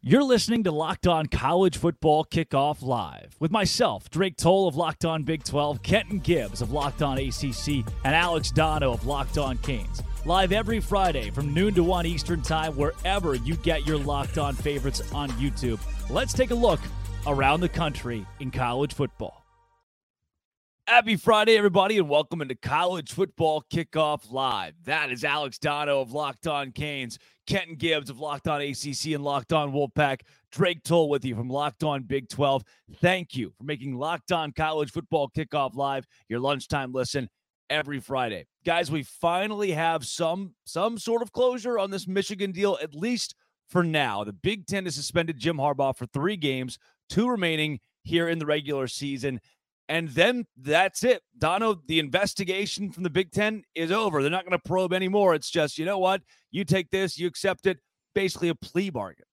You're listening to Locked On College Football Kickoff Live with myself, Drake Toll of Locked On Big 12, Kenton Gibbs of Locked On ACC, and Alex Dono of Locked On Canes. Live every Friday from noon to 1 Eastern Time, wherever you get your Locked On favorites on YouTube. Let's take a look around the country in college football. Happy Friday, everybody, and welcome into College Football Kickoff Live. That is Alex Dono of Locked On Canes, Kenton Gibbs of Locked On ACC and Locked On Wolfpack, Drake Toll with you from Locked On Big 12. Thank you for making Locked On College Football Kickoff Live your lunchtime listen every Friday. Guys, we finally have some some sort of closure on this Michigan deal, at least for now. The Big Ten has suspended Jim Harbaugh for three games, two remaining here in the regular season. And then that's it. Dono, the investigation from the Big Ten is over. They're not going to probe anymore. It's just, you know what? You take this, you accept it. Basically, a plea bargain.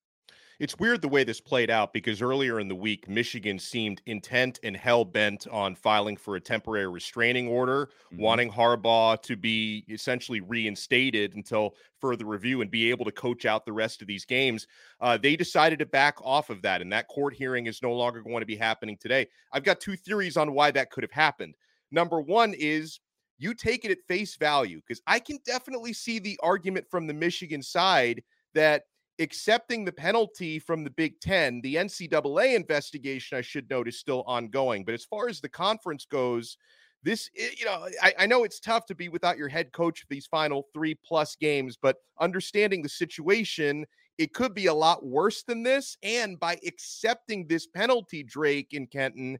It's weird the way this played out because earlier in the week, Michigan seemed intent and hell bent on filing for a temporary restraining order, mm-hmm. wanting Harbaugh to be essentially reinstated until further review and be able to coach out the rest of these games. Uh, they decided to back off of that, and that court hearing is no longer going to be happening today. I've got two theories on why that could have happened. Number one is you take it at face value because I can definitely see the argument from the Michigan side that accepting the penalty from the Big Ten. The NCAA investigation, I should note, is still ongoing. But as far as the conference goes, this, eh, you know, I, I know it's tough to be without your head coach for these final three plus games, but understanding the situation, it could be a lot worse than this. And by accepting this penalty, Drake and Kenton,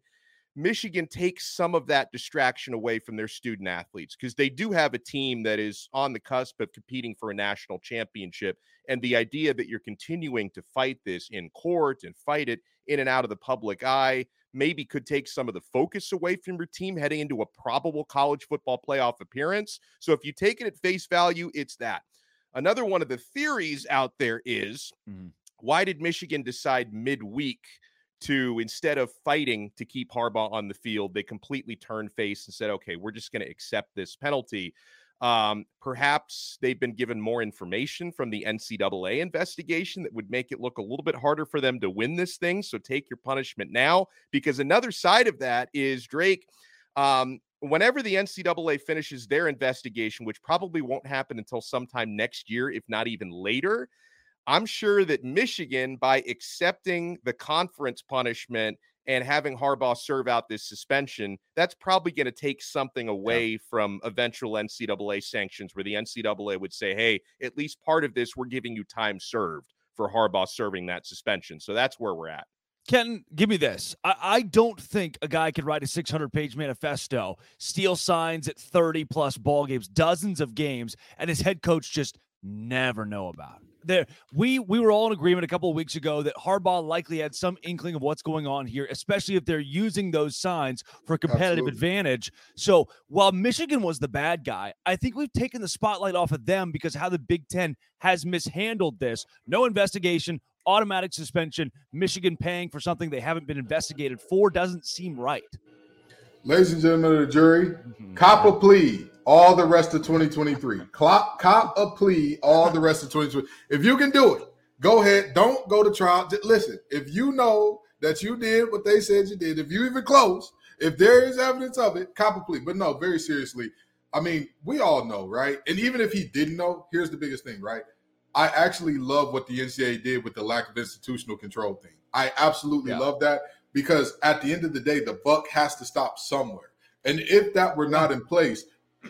Michigan takes some of that distraction away from their student athletes because they do have a team that is on the cusp of competing for a national championship. And the idea that you're continuing to fight this in court and fight it in and out of the public eye maybe could take some of the focus away from your team heading into a probable college football playoff appearance. So if you take it at face value, it's that. Another one of the theories out there is mm-hmm. why did Michigan decide midweek? To instead of fighting to keep Harbaugh on the field, they completely turned face and said, okay, we're just going to accept this penalty. Um, perhaps they've been given more information from the NCAA investigation that would make it look a little bit harder for them to win this thing. So take your punishment now, because another side of that is Drake. Um, whenever the NCAA finishes their investigation, which probably won't happen until sometime next year, if not even later, I'm sure that Michigan, by accepting the conference punishment and having Harbaugh serve out this suspension, that's probably going to take something away yeah. from eventual NCAA sanctions, where the NCAA would say, hey, at least part of this, we're giving you time served for Harbaugh serving that suspension. So that's where we're at. Ken, give me this. I, I, don't think a guy could write a 600 page manifesto, steal signs at 30 plus ball games, dozens of games, and his head coach just never know about there we we were all in agreement a couple of weeks ago that Harbaugh likely had some inkling of what's going on here, especially if they're using those signs for competitive Absolutely. advantage. So while Michigan was the bad guy, I think we've taken the spotlight off of them because how the Big Ten has mishandled this. No investigation, automatic suspension, Michigan paying for something they haven't been investigated for doesn't seem right. Ladies and gentlemen of the jury, mm-hmm. cop a plea all the rest of 2023. Cop, cop a plea all the rest of 2023. If you can do it, go ahead. Don't go to trial. Just listen, if you know that you did what they said you did, if you even close, if there is evidence of it, cop a plea. But no, very seriously, I mean, we all know, right? And even if he didn't know, here's the biggest thing, right? I actually love what the NCAA did with the lack of institutional control thing. I absolutely yeah. love that because at the end of the day, the buck has to stop somewhere. And if that were not in place,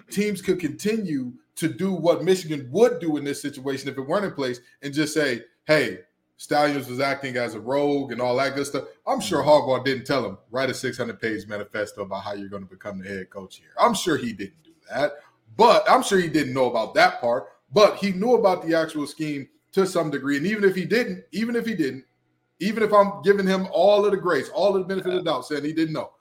teams could continue to do what Michigan would do in this situation if it weren't in place and just say, hey, Stalions was acting as a rogue and all that good stuff. I'm sure Harbaugh didn't tell him, write a 600 page manifesto about how you're going to become the head coach here. I'm sure he didn't do that, but I'm sure he didn't know about that part, but he knew about the actual scheme to some degree. And even if he didn't, even if he didn't, even if I'm giving him all of the grace, all of the benefit of the doubt, saying he didn't know,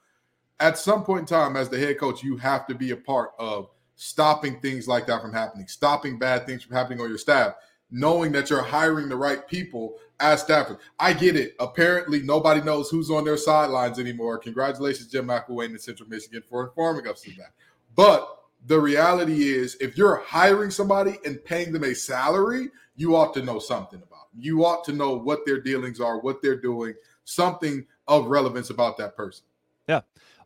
at some point in time, as the head coach, you have to be a part of stopping things like that from happening, stopping bad things from happening on your staff, knowing that you're hiring the right people as staffers. I get it. Apparently, nobody knows who's on their sidelines anymore. Congratulations, Jim McElwain in Central Michigan, for informing us of that. But the reality is, if you're hiring somebody and paying them a salary, you ought to know something about them. you ought to know what their dealings are, what they're doing, something of relevance about that person. Yeah.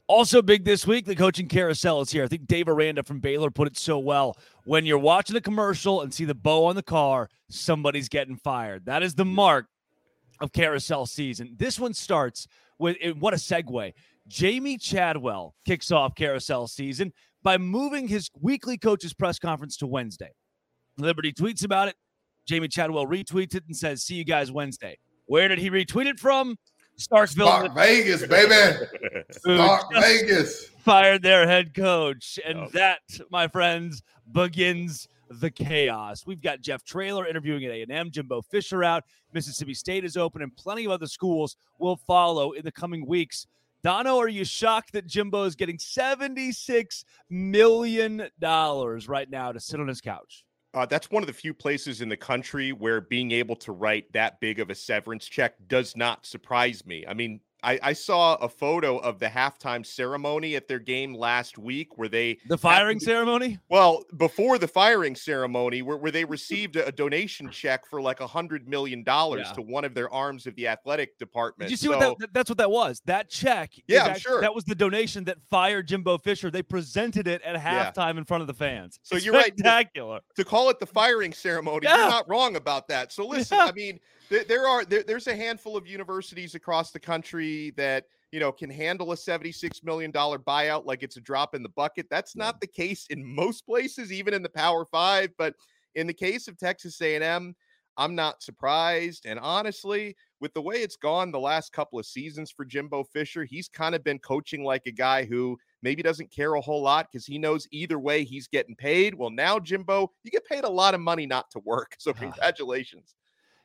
Also big this week, the coaching carousel is here. I think Dave Aranda from Baylor put it so well. When you're watching a commercial and see the bow on the car, somebody's getting fired. That is the mark of carousel season. This one starts with what a segue. Jamey Chadwell kicks off carousel season by moving his weekly coaches press conference to Wednesday. Liberty tweets about it. Jamey Chadwell retweets it and says, "See you guys Wednesday." Where did he retweet it from? Starkville, Stark Vegas, baby. Stark Vegas fired their head coach, and oh. that, my friends, begins the chaos. We've got Jeff Traylor interviewing at A&M, Jimbo Fisher out, Mississippi State is open, and plenty of other schools will follow in the coming weeks. Dono, are you shocked that Jimbo is getting $76 million right now to sit on his couch? Uh, that's one of the few places in the country where being able to write that big of a severance check does not surprise me. I mean, I, I, saw a photo of the halftime ceremony at their game last week where they the firing ceremony. Well, before the firing ceremony, where, where they received a, a donation check for like a hundred million dollars yeah. to one of their arms of the athletic department. Did you see so, what that, that's what that was? That check. Yeah, actually, sure. That was the donation that fired Jimbo Fisher. They presented it at halftime yeah. in front of the fans. So it's you're spectacular. right. To, to call it the firing ceremony, yeah. you're not wrong about that. So listen, I mean there, are there, there's a handful of universities across the country that you know can handle a 76 million dollar buyout like it's a drop in the bucket. That's not the case in most places even in the power 5 but in the case of Texas A&M I'm not surprised. And honestly with the way it's gone the last couple of seasons for Jimbo Fisher he's kind of been coaching like a guy who maybe doesn't care a whole lot because he knows either way he's getting paid. Well now Jimbo you get paid a lot of money not to work so ah. congratulations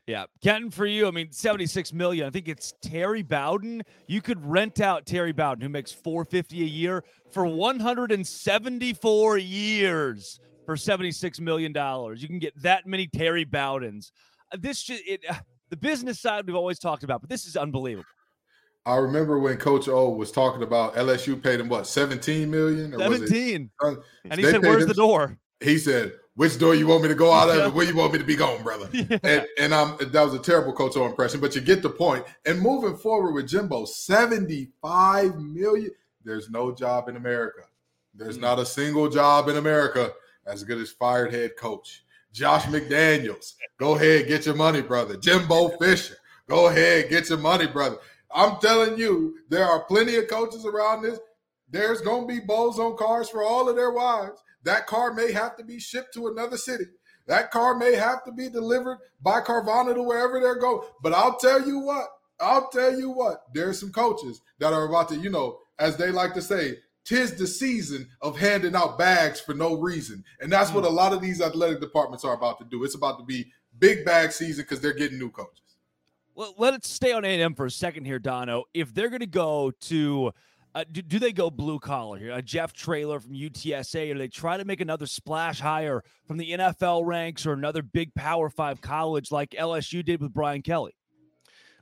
yeah, Kenton, for you, I mean, seventy-six million. I think it's Terry Bowden. You could rent out Terry Bowden, who makes four fifty a year, for one hundred and seventy-four years for seventy-six million dollars. You can get that many Terry Bowdens. Uh, this just it, uh, the business side we've always talked about, but this is unbelievable. I remember when Coach O was talking about LSU paid him what seventeen million? Or seventeen, it, and he said, "Where's him, the door?" He said, which door you want me to go out of where you want me to be going, brother. Yeah. And, and um, that was a terrible Coach O impression, but you get the point. And moving forward with Jimbo, 75 million. There's no job in America. There's mm. not a single job in America as good as fired head coach. Josh McDaniels, go ahead, get your money, brother. Jimbo Fisher, go ahead, get your money, brother. I'm telling you, there are plenty of coaches around this. There's going to be bows on cars for all of their wives. That car may have to be shipped to another city. That car may have to be delivered by Carvana to wherever they're going. But I'll tell you what, I'll tell you what, there's some coaches that are about to, you know, as they like to say, tis the season of handing out bags for no reason. And that's what hmm. a lot of these athletic departments are about to do. It's about to be big bag season because they're getting new coaches. Well, let's stay on A&M for a second here, Dono. If they're going to go to – uh, do, do, they go blue collar here? Uh, Jeff Traylor from UTSA, or do they try to make another splash hire from the NFL ranks or another big Power Five college like LSU did with Brian Kelly?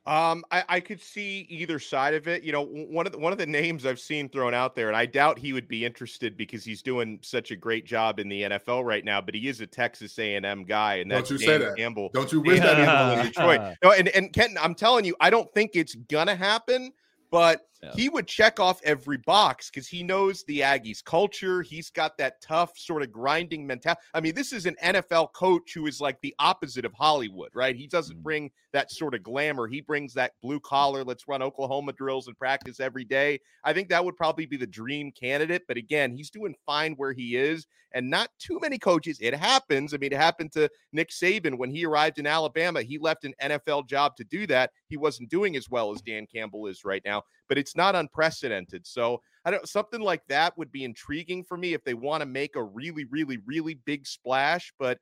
Um, I, I could see either side of it. You know, one of the, one of the names I've seen thrown out there, and I doubt he would be interested because he's doing such a great job in the NFL right now. But he is a Texas A and M guy, and that's don't you Dan say that? Campbell. Don't you wish that in Detroit? No, and and Kenton, I'm telling you, I don't think it's gonna happen. But yeah. he would check off every box because he knows the Aggies culture. He's got that tough sort of grinding mentality. I mean, this is an NFL coach who is like the opposite of Hollywood, right? He doesn't mm-hmm. bring that sort of glamour. He brings that blue collar, let's run Oklahoma drills and practice every day. I think that would probably be the dream candidate. But again, he's doing fine where he is. And not too many coaches. It happens. I mean, it happened to Nick Saban when he arrived in Alabama. He left an NFL job to do that. He wasn't doing as well as Dan Campbell is right now but it's not unprecedented. So I don't something like that would be intriguing for me if they want to make a really, really, really big splash. But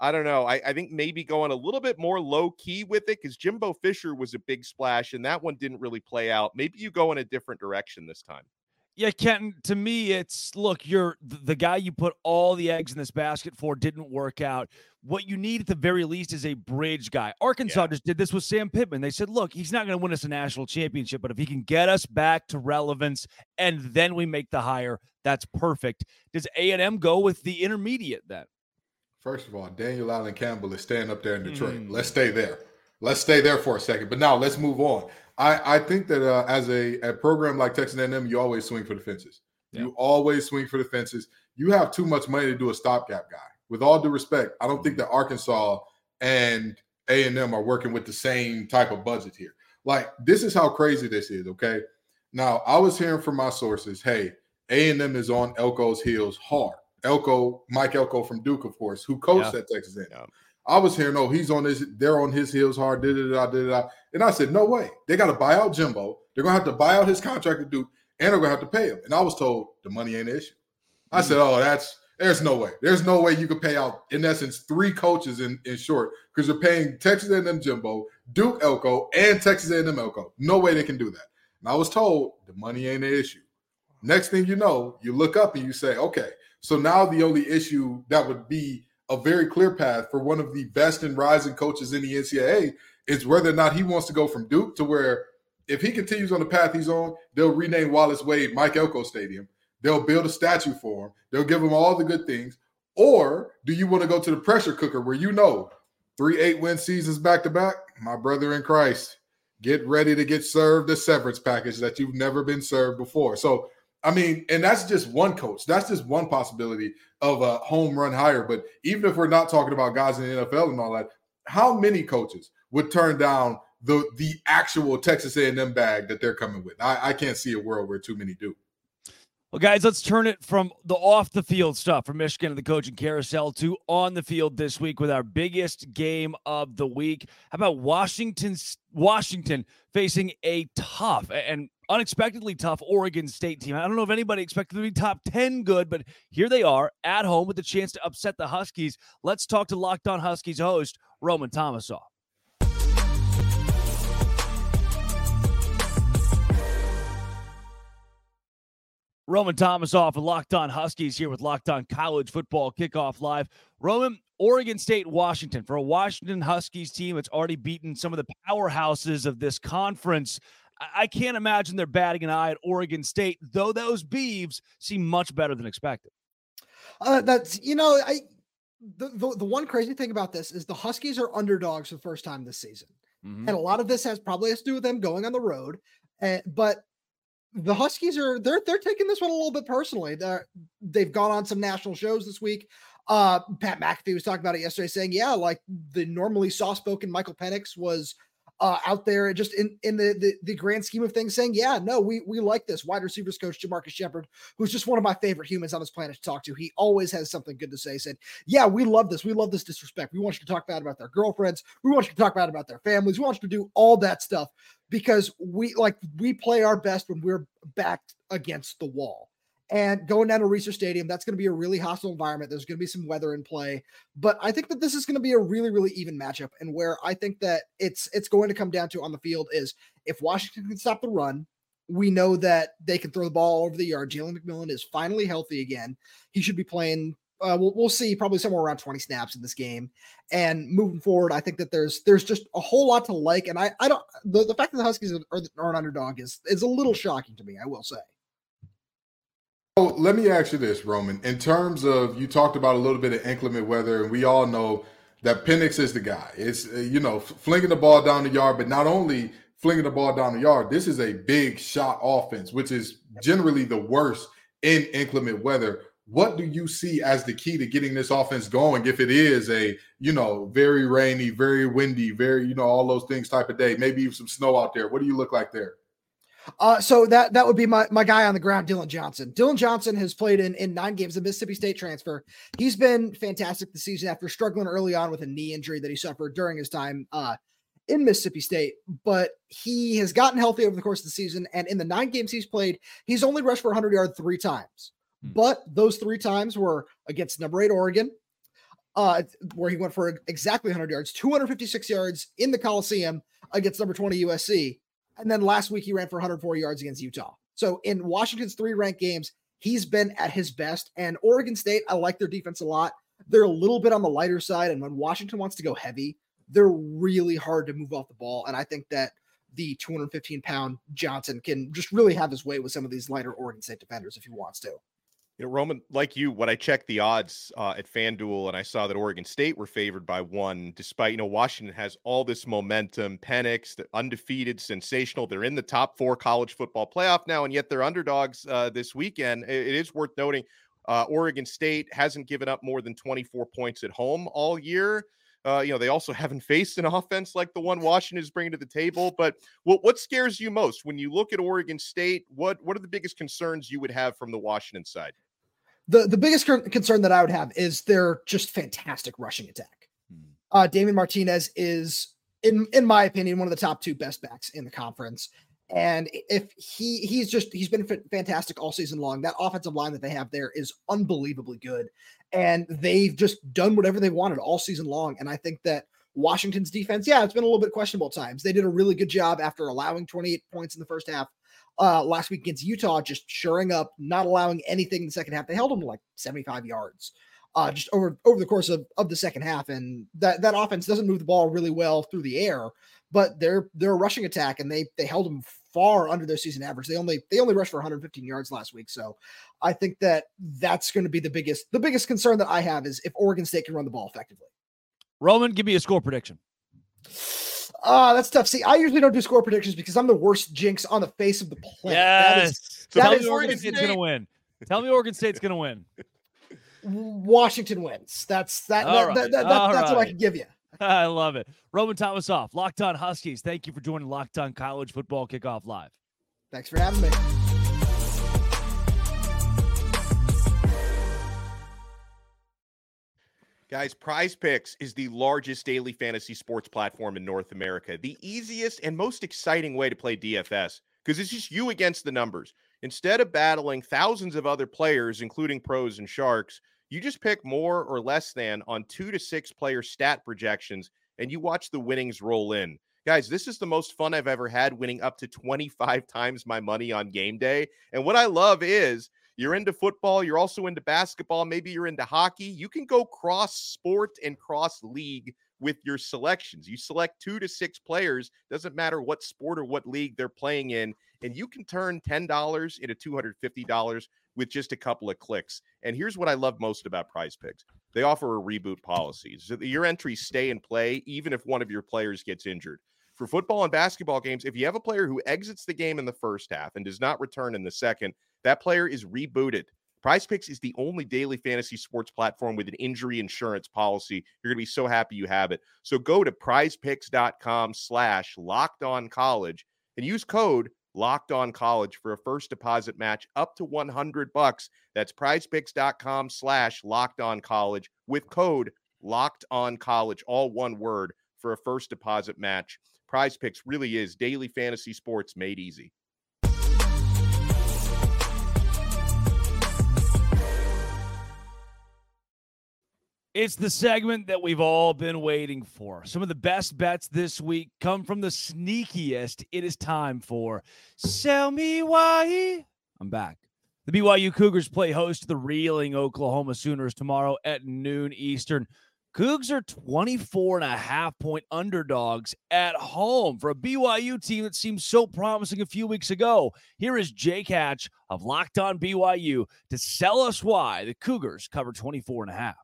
I don't know. I, I think maybe going a little bit more low key with it because Jimbo Fisher was a big splash and that one didn't really play out. Maybe you go in a different direction this time. Yeah, Kenton, to me, it's look, you're the guy you put all the eggs in this basket for didn't work out. What you need at the very least is a bridge guy. Arkansas yeah. just did this with Sam Pittman. They said, look, he's not going to win us a national championship, but if he can get us back to relevance and then we make the hire, that's perfect. Does A&M go with the intermediate then? First of all, Daniel Allen Campbell is staying up there in Detroit. Mm. Let's stay there. let's stay there for a second. But now let's move on. I, I think that uh, as a, a program like Texas A&M, you always swing for the fences. Yeah. You always swing for the fences. You have too much money to do a stopgap guy. With all due respect, I don't think that Arkansas and A&M are working with the same type of budget here. Like this is how crazy this is. Okay, now I was hearing from my sources, hey, A&M is on Elko's heels hard. Elko, Mike Elko from Duke, of course, who coached yeah. at Texas A&M. Yeah. I was hearing, oh, he's on his, they're on his heels hard, did it, did it, and I said, no way. They got to buy out Jimbo. They're gonna have to buy out his contract to Duke, and they're gonna have to pay him. And I was told the money ain't an issue. I mm-hmm. said, oh, that's there's no way. There's no way you could pay out in essence three coaches in, in short because you're paying Texas A&M Jimbo, Duke Elko, and Texas A&M Elko. No way they can do that. And I was told the money ain't an issue. Next thing you know, you look up and you say, okay, so now the only issue that would be a very clear path for one of the best and rising coaches in the NCAA is whether or not he wants to go from Duke to where if he continues on the path he's on, they'll rename Wallace Wade Mike Elko Stadium. They'll build a statue for him. They'll give him all the good things. Or do you want to go to the pressure cooker where you know three eight win seasons back to back? My brother in Christ, get ready to get served the severance package that you've never been served before. So I mean, and that's just one coach. That's just one possibility of a home run hire. But even if we're not talking about guys in the NFL and all that, how many coaches would turn down the the actual Texas A&M bag that they're coming with? I, I can't see a world where too many do. Well, guys, let's turn it from the off the field stuff from Michigan and the coaching carousel to on the field this week with our biggest game of the week. How about Washington? Washington facing a tough and unexpectedly tough Oregon State team. I don't know if anybody expected to be top 10 good, but here they are at home with the chance to upset the Huskies. Let's talk to Locked On Huskies host, Roman Thomasoff. Roman Thomasoff and Locked On Huskies here with Locked On College Football Kickoff Live. Roman, Oregon State, Washington. For a Washington Huskies team, it's already beaten some of the powerhouses of this conference. I can't imagine they're batting an eye at Oregon State, though those Beavs seem much better than expected. Uh, that's you know, I the, the, the one crazy thing about this is the Huskies are underdogs for the first time this season, mm-hmm. and a lot of this has probably has to do with them going on the road. Uh, but the Huskies are they're they're taking this one a little bit personally. They're, they've gone on some national shows this week. Uh, Pat McAfee was talking about it yesterday, saying, "Yeah, like the normally soft-spoken Michael Penix was uh, out there just in, in the, the, the grand scheme of things saying, yeah, no, we we like this wide receivers coach JaMarcus Shephard, who's just one of my favorite humans on this planet to talk to. He always has something good to say. Said, yeah, we love this. We love this disrespect. We want you to talk bad about their girlfriends. We want you to talk bad about their families. We want you to do all that stuff because we like we play our best when we're backed against the wall. And going down to Reser Stadium, that's going to be a really hostile environment. There's going to be some weather in play, but I think that this is going to be a really, really even matchup. And where I think that it's it's going to come down to on the field is if Washington can stop the run, we know that they can throw the ball over the yard. Jalen McMillan is finally healthy again. He should be playing. Uh, we'll, we'll see probably somewhere around 20 snaps in this game. And moving forward, I think that there's there's just a whole lot to like. And I I don't the, the fact that the Huskies are, are an underdog is is a little shocking to me. I will say. So let me ask you this, Roman. In terms of you talked about a little bit of inclement weather, and we all know that Penix is the guy. It's uh, you know flinging the ball down the yard, but not only flinging the ball down the yard. This is a big shot offense, which is generally the worst in inclement weather. What do you see as the key to getting this offense going? If it is a you know very rainy, very windy, very you know all those things type of day, maybe even some snow out there. What do you look like there? Uh, so that that would be my, my guy on the ground, Dillon Johnson. Dillon Johnson has played in, in nine games, a Mississippi State transfer. He's been fantastic this season after struggling early on with a knee injury that he suffered during his time uh, in Mississippi State. But he has gotten healthy over the course of the season. And in the nine games he's played, he's only rushed for 100 yards three times. Hmm. But those three times were against number eight Oregon, uh, where he went for exactly 100 yards, 256 yards in the Coliseum against number 20 USC and then last week he ran for 104 yards against Utah. So in Washington's three ranked games, he's been at his best. And Oregon State, I like their defense a lot. They're a little bit on the lighter side. And when Washington wants to go heavy, they're really hard to move off the ball. And I think that the 215 pound Johnson can just really have his way with some of these lighter Oregon State defenders if he wants to. You know, Roman, like you, when I checked the odds uh, at FanDuel and I saw that Oregon State were favored by one, despite, you know, Washington has all this momentum, Penix, they're undefeated, sensational. They're in the top four college football playoff now, and yet they're underdogs uh, this weekend. It, it is worth noting uh, Oregon State hasn't given up more than 24 points at home all year. Uh, you know, they also haven't faced an offense like the one Washington is bringing to the table. But what what scares you most when you look at Oregon State? What what are the biggest concerns you would have from the Washington side? The the biggest concern that I would have is their just fantastic rushing attack. Hmm. Uh, Damien Martinez is, in in my opinion, one of the top two best backs in the conference. And if he he's just he's been fantastic all season long. That offensive line that they have there is unbelievably good, and they've just done whatever they wanted all season long. And I think that Washington's defense, yeah, it's been a little bit questionable at times. They did a really good job after allowing 28 points in the first half uh, last week against Utah, just shoring up, not allowing anything in the second half. They held them like 75 yards uh, just over over the course of, of the second half. And that that offense doesn't move the ball really well through the air, but they're they're a rushing attack and they they held them far under their season average. They only they only rushed for 115 yards last week. So I think that that's going to be the biggest the biggest concern that I have is if Oregon State can run the ball effectively. Roman, give me a score prediction. Ah, uh, that's tough. See, I usually don't do score predictions because I'm the worst jinx on the face of the planet. Yes. That is, so that is Oregon State's State. gonna win. Tell me Oregon State's gonna win. Washington wins. That's that. that, right. that, that that's right. what I can give you. I love it. Roman Thomas off. Locked on Huskies. Thank you for joining Locked on College Football Kickoff Live. Thanks for having me. Guys, Prize Picks is the largest daily fantasy sports platform in North America. The easiest and most exciting way to play DFS because it's just you against the numbers. Instead of battling thousands of other players, including pros and sharks, you just pick more or less than on two to six player stat projections and you watch the winnings roll in. Guys, this is the most fun I've ever had winning up to 25 times my money on game day. And what I love is you're into football, you're also into basketball, maybe you're into hockey. You can go cross sport and cross league with your selections. You select two to six players, doesn't matter what sport or what league they're playing in, and you can turn $10 into $250 with just a couple of clicks. And here's what I love most about prize picks they offer a reboot policy. So your entries stay in play even if one of your players gets injured. For football and basketball games, if you have a player who exits the game in the first half and does not return in the second, that player is rebooted. Prize Picks is the only daily fantasy sports platform with an injury insurance policy. You're going to be so happy you have it. So go to prizepicks.com slash locked on college and use code locked on college for a first deposit match up to 100 bucks. That's prizepicks.com slash locked on college with code locked on college, all one word for a first deposit match. Prize Picks really is daily fantasy sports made easy. It's the segment that we've all been waiting for. Some of the best bets this week come from the sneakiest. It is time for Sell Me Why. I'm back. The BYU Cougars play host to the reeling Oklahoma Sooners tomorrow at noon Eastern. Cougs are 24 and a half point underdogs at home for a BYU team that seemed so promising a few weeks ago. Here is Jake Hatch of Locked On BYU to sell us why the Cougars cover 24 and a half.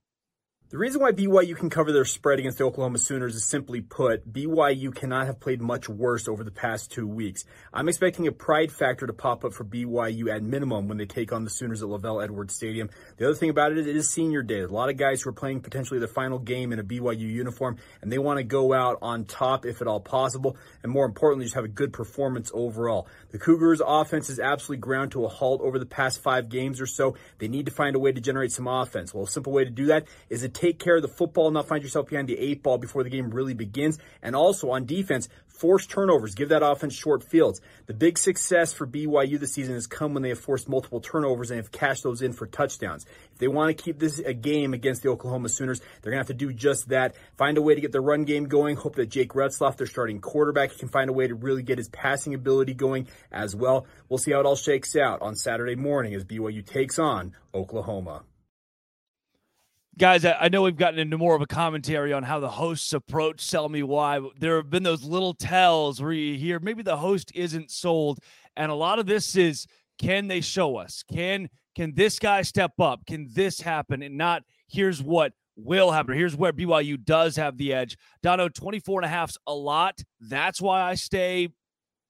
The reason why BYU can cover their spread against the Oklahoma Sooners is simply put, BYU cannot have played much worse over the past two weeks. I'm expecting a pride factor to pop up for BYU at minimum when they take on the Sooners at LaVell Edwards Stadium. The other thing about it is it is senior day. A lot of guys who are playing potentially their final game in a BYU uniform, and they want to go out on top if at all possible, and more importantly, just have a good performance overall. The Cougars offense is absolutely ground to a halt over the past five games or so. They need to find a way to generate some offense. Well, a simple way to do that is to take care of the football, not find yourself behind the eight ball before the game really begins. And also on defense, force turnovers, give that offense short fields. The big success for BYU this season has come when they have forced multiple turnovers and have cashed those in for touchdowns. If they want to keep this a game against the Oklahoma Sooners, they're going to have to do just that. Find a way to get the run game going. Hope that Jake Retzlaff, their starting quarterback, can find a way to really get his passing ability going as well. We'll see how it all shakes out on Saturday morning as BYU takes on Oklahoma guys, I know we've gotten into more of a commentary on how the hosts approach Sell Me Why. There have been those little tells where you hear maybe the host isn't sold. And a lot of this is can they show us? Can Can this guy step up? Can this happen? And not here's what will happen. Here's where BYU does have the edge. Dono, 24 and a half's a lot. That's why I stay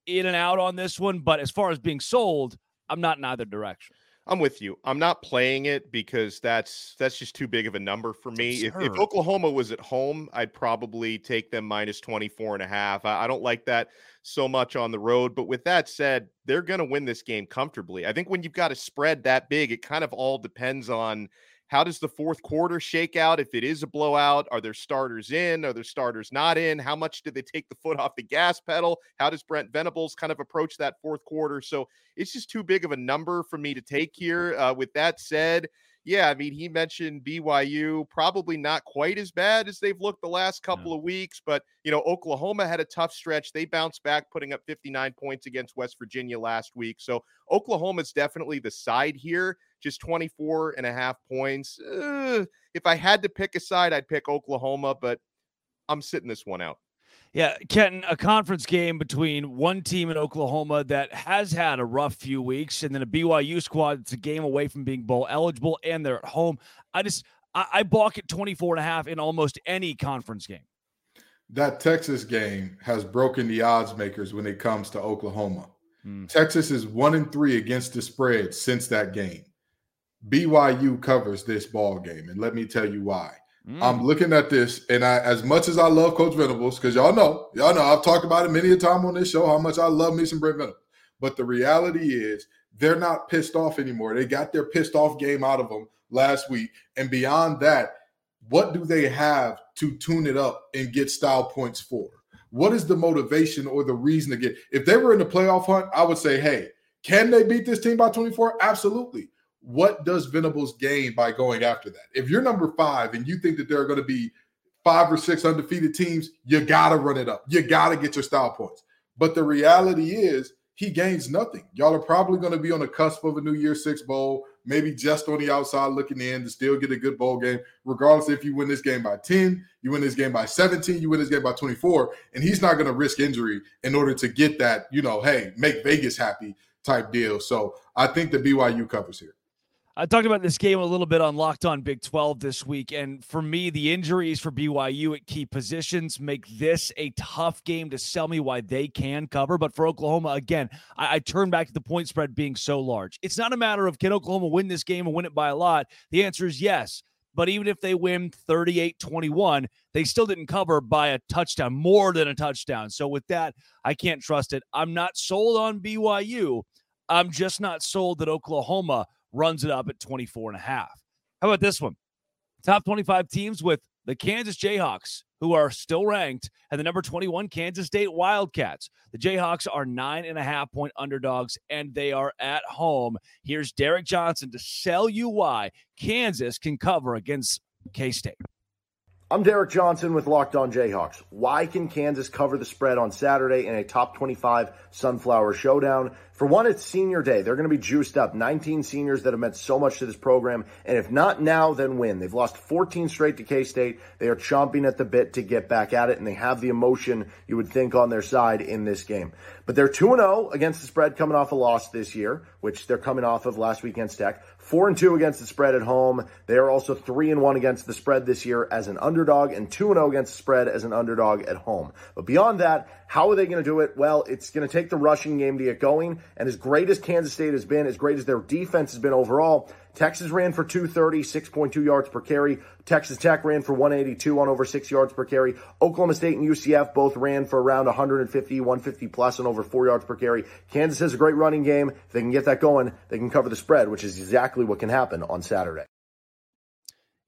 in and out on this one. But as far as being sold, I'm not in either direction. I'm with you. I'm not playing it because that's that's just too big of a number for me. If, if, Oklahoma was at home, I'd probably take them minus 24 and a half. I, I don't like that so much on the road. But with that said, they're going to win this game comfortably. I think when you've got a spread that big, it kind of all depends on how does the fourth quarter shake out? If it is a blowout, are there starters in? Are there starters not in? How much did they take the foot off the gas pedal? How does Brent Venables kind of approach that fourth quarter? So it's just too big of a number for me to take here. Uh, with that said, yeah, I mean, he mentioned BYU probably not quite as bad as they've looked the last couple of weeks, but you know, Oklahoma had a tough stretch. They bounced back, putting up 59 points against West Virginia last week. So Oklahoma's definitely the side here, just 24 and a half points. Uh, if I had to pick a side, I'd pick Oklahoma, but I'm sitting this one out. Yeah, Kenton, a conference game between one team in Oklahoma that has had a rough few weeks, and then a BYU squad that's a game away from being bowl eligible, and they're at home. I just I, I balk at 24 and a half in almost any conference game. That Texas game has broken the odds makers when it comes to Oklahoma. Hmm. Texas is one and three against the spread since that game. BYU covers this ball game, and let me tell you why. Mm. I'm looking at this, and I, as much as I love Coach Venables, because y'all know, y'all know, I've talked about it many a time on this show how much I love me some Brent Venables. But the reality is, they're not pissed off anymore. They got their pissed off game out of them last week, and beyond that, what do they have to tune it up and get style points for? What is the motivation or the reason to get? If they were in the playoff hunt, I would say, hey, can they beat this team by 24? Absolutely what does Venables gain by going after that? If you're number five and you think that there are going to be five or six undefeated teams, you got to run it up. You got to get your style points. But the reality is, he gains nothing. Y'all are probably going to be on the cusp of a New Year Six bowl, maybe just on the outside looking in to still get a good bowl game, regardless if you win this game by 10, you win this game by 17, you win this game by 24. And he's not going to risk injury in order to get that, you know, hey, make Vegas happy type deal. So I think the BYU covers here. I talked about this game a little bit on Locked On Big 12 this week. And for me, the injuries for BYU at key positions make this a tough game to sell me why they can cover. But for Oklahoma, again, I, I turn back to the point spread being so large. It's not a matter of can Oklahoma win this game and win it by a lot. The answer is yes. But even if they win 38 21, they still didn't cover by a touchdown, more than a touchdown. So with that, I can't trust it. I'm not sold on BYU. I'm just not sold that Oklahoma runs it up at 24 and a half. How about this one? Top 25 teams with the Kansas Jayhawks, who are still ranked, and the number 21 Kansas State Wildcats. The Jayhawks are nine and a half point underdogs, and they are at home. Here's Derek Johnson to sell you why Kansas can cover against K State. I'm Derek Johnson with Locked On Jayhawks. Why can Kansas cover the spread on Saturday in a top 25 Sunflower Showdown? For one, it's senior day. They're going to be juiced up. 19 seniors that have meant so much to this program. And if not now, then when? They've lost 14 straight to K-State. They are chomping at the bit to get back at it, and they have the emotion you would think on their side in this game. But they're 2-0 against the spread coming off a loss this year, which they're coming off of last week against Tech. Four and two against the spread at home. They are also three and one against the spread this year as an underdog and two and zero oh against the spread as an underdog at home. But beyond that, how are they going to do it? Well, it's going to take the rushing game to get going. And as great as Kansas State has been, as great as their defense has been overall, Texas ran for 230, 6.2 yards per carry. Texas Tech ran for 182 on over six yards per carry. Oklahoma State and UCF both ran for around 150, 150 plus on over four yards per carry. Kansas has a great running game. If they can get that going, they can cover the spread, which is exactly what can happen on Saturday.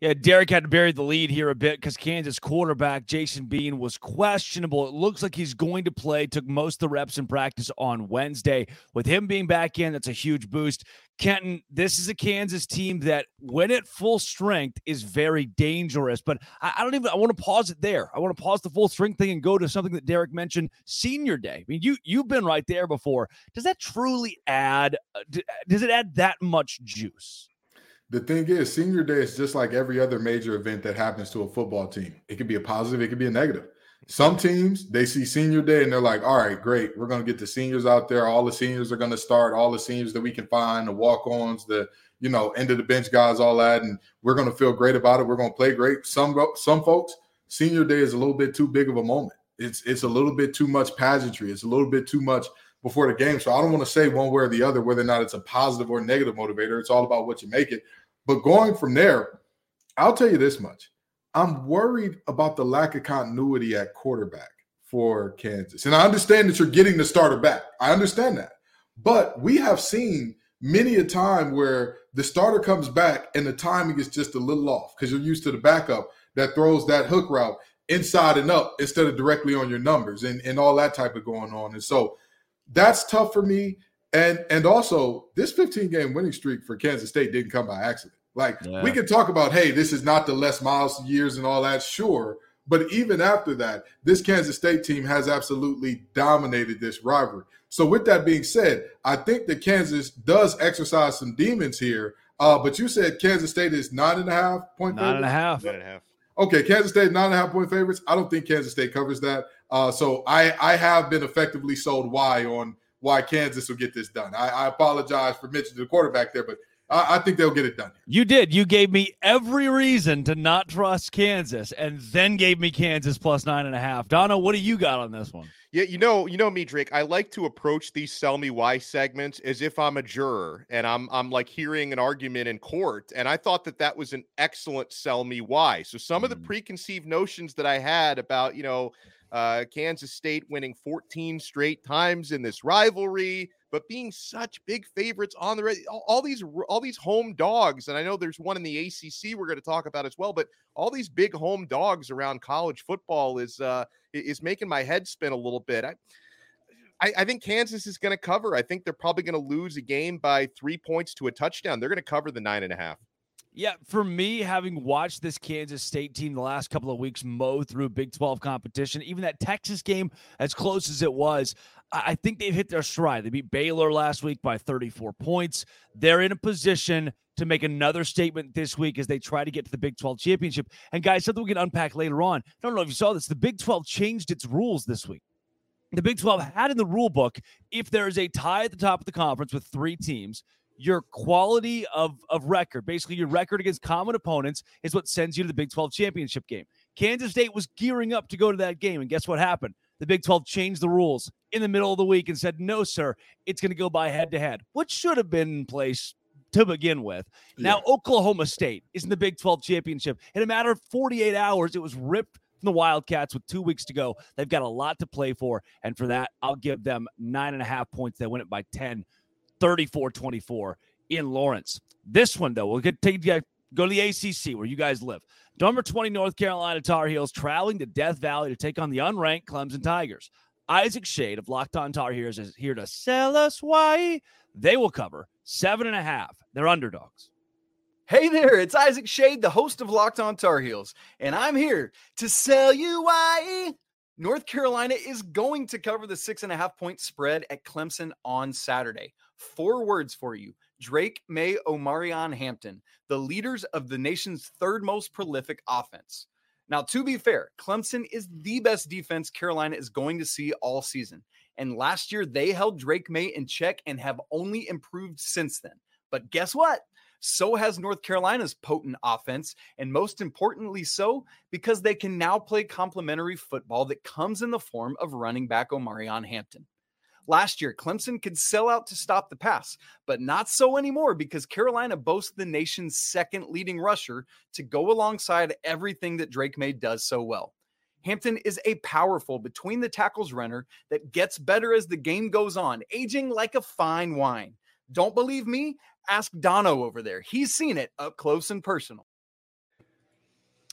Yeah, Derek had to bury the lead here a bit because Kansas quarterback Jason Bean was questionable. It looks like he's going to play, took most of the reps in practice on Wednesday. With him being back in, that's a huge boost. Kenton, this is a Kansas team that, when at full strength, is very dangerous. But I, I don't even. I want to pause it there. I want to pause the full strength thing and go to something that Derek mentioned: Senior Day. I mean, you you've been right there before. Does that truly add? Uh, does it add that much juice? The thing is, senior day is just like every other major event that happens to a football team. It could be a positive, it could be a negative. Some teams they see senior day and they're like, all right, great. We're going to get the seniors out there. All the seniors are going to start. All the seniors that we can find, the walk-ons, the you know end of the bench guys, all that, and we're going to feel great about it. We're going to play great. Some some folks, senior day is a little bit too big of a moment. It's it's a little bit too much pageantry. It's a little bit too much before the game. So I don't want to say one way or the other whether or not it's a positive or negative motivator. It's all about what you make it. But going from there, I'll tell you this much. I'm worried about the lack of continuity at quarterback for Kansas. And I understand that you're getting the starter back. I understand that. But we have seen many a time where the starter comes back and the timing is just a little off because you're used to the backup that throws that hook route inside and up instead of directly on your numbers and, and all that type of going on. And so that's tough for me. And and also this 15 game winning streak for Kansas State didn't come by accident. Like yeah. we can talk about, hey, this is not the Les Miles years and all that, sure. But even after that, this Kansas State team has absolutely dominated this rivalry. So with that being said, I think that Kansas does exercise some demons here. Uh, but you said Kansas State is nine and a half point. Nine and a half. Nine and a half. Okay, Kansas State nine and a half point favorites. I don't think Kansas State covers that. Uh, so I I have been effectively sold why on why Kansas will get this done. I, I apologize for mentioning the quarterback there, but I, I, think they'll get it done. You did. You gave me every reason to not trust Kansas, and then gave me Kansas plus nine and a half. Dono, what do you got on this one? Yeah, you know, you know me, Drake. I like to approach these "sell me why" segments as if I'm a juror and I'm I'm like hearing an argument in court. And I thought that that was an excellent "sell me why." So some mm. of the mm. preconceived notions that I had about you know uh, Kansas State winning 14 straight times in this rivalry, but being such big favorites on the all, all these all these home dogs, and I know there's one in the ACC we're going to talk about as well, but all these big home dogs around college football is uh, is making my head spin a little bit. I, I, I think Kansas is going to cover. I think they're probably going to lose a game by three points to a touchdown. They're going to cover the nine and a half. Yeah, for me, having watched this Kansas State team the last couple of weeks mow through Big 12 competition, even that Texas game, as close as it was, I think they've hit their stride. They beat Baylor last week by 34 points. They're in a position to make another statement this week as they try to get to the Big 12 championship. And guys, something we can unpack later on. I don't know if you saw this. The Big 12 changed its rules this week. The Big 12 had in the rule book if there is a tie at the top of the conference with three teams, your quality of, of record, basically your record against common opponents, is what sends you to the Big 12 championship game. Kansas State was gearing up to go to that game, and guess what happened? The Big 12 changed the rules in the middle of the week and said, no, sir, it's going to go by head to head, which should have been in place to begin with. Yeah. Now, Oklahoma State is in the Big 12 championship. In a matter of 48 hours, it was ripped from the Wildcats with two weeks to go. They've got a lot to play for. And for that, I'll give them nine and a half points. They win it by 10 34 24 in Lawrence. This one, though, we'll get take go to the ACC where you guys live. Number 20 North Carolina Tar Heels traveling to Death Valley to take on the unranked Clemson Tigers. Isaac Schade of Locked On Tar Heels is here to sell us why they will cover seven and a half. They're underdogs. Hey there, it's Isaac Schade, the host of Locked On Tar Heels, and I'm here to sell you why North Carolina is going to cover the six and a half point spread at Clemson on Saturday. Four words for you Drake Maye Omarion Hampton, the leaders of the nation's third most prolific offense. Now, to be fair, Clemson is the best defense Carolina is going to see all season. And last year, they held Drake Maye in check and have only improved since then. But guess what? So has North Carolina's potent offense, and most importantly, so because they can now play complementary football that comes in the form of running back Omarion Hampton. Last year, Clemson could sell out to stop the pass, but not so anymore because Carolina boasts the nation's second leading rusher to go alongside everything that Drake Maye does so well. Hampton is a powerful between the tackles runner that gets better as the game goes on, aging like a fine wine. Don't believe me? Ask Dono over there. He's seen it up close and personal.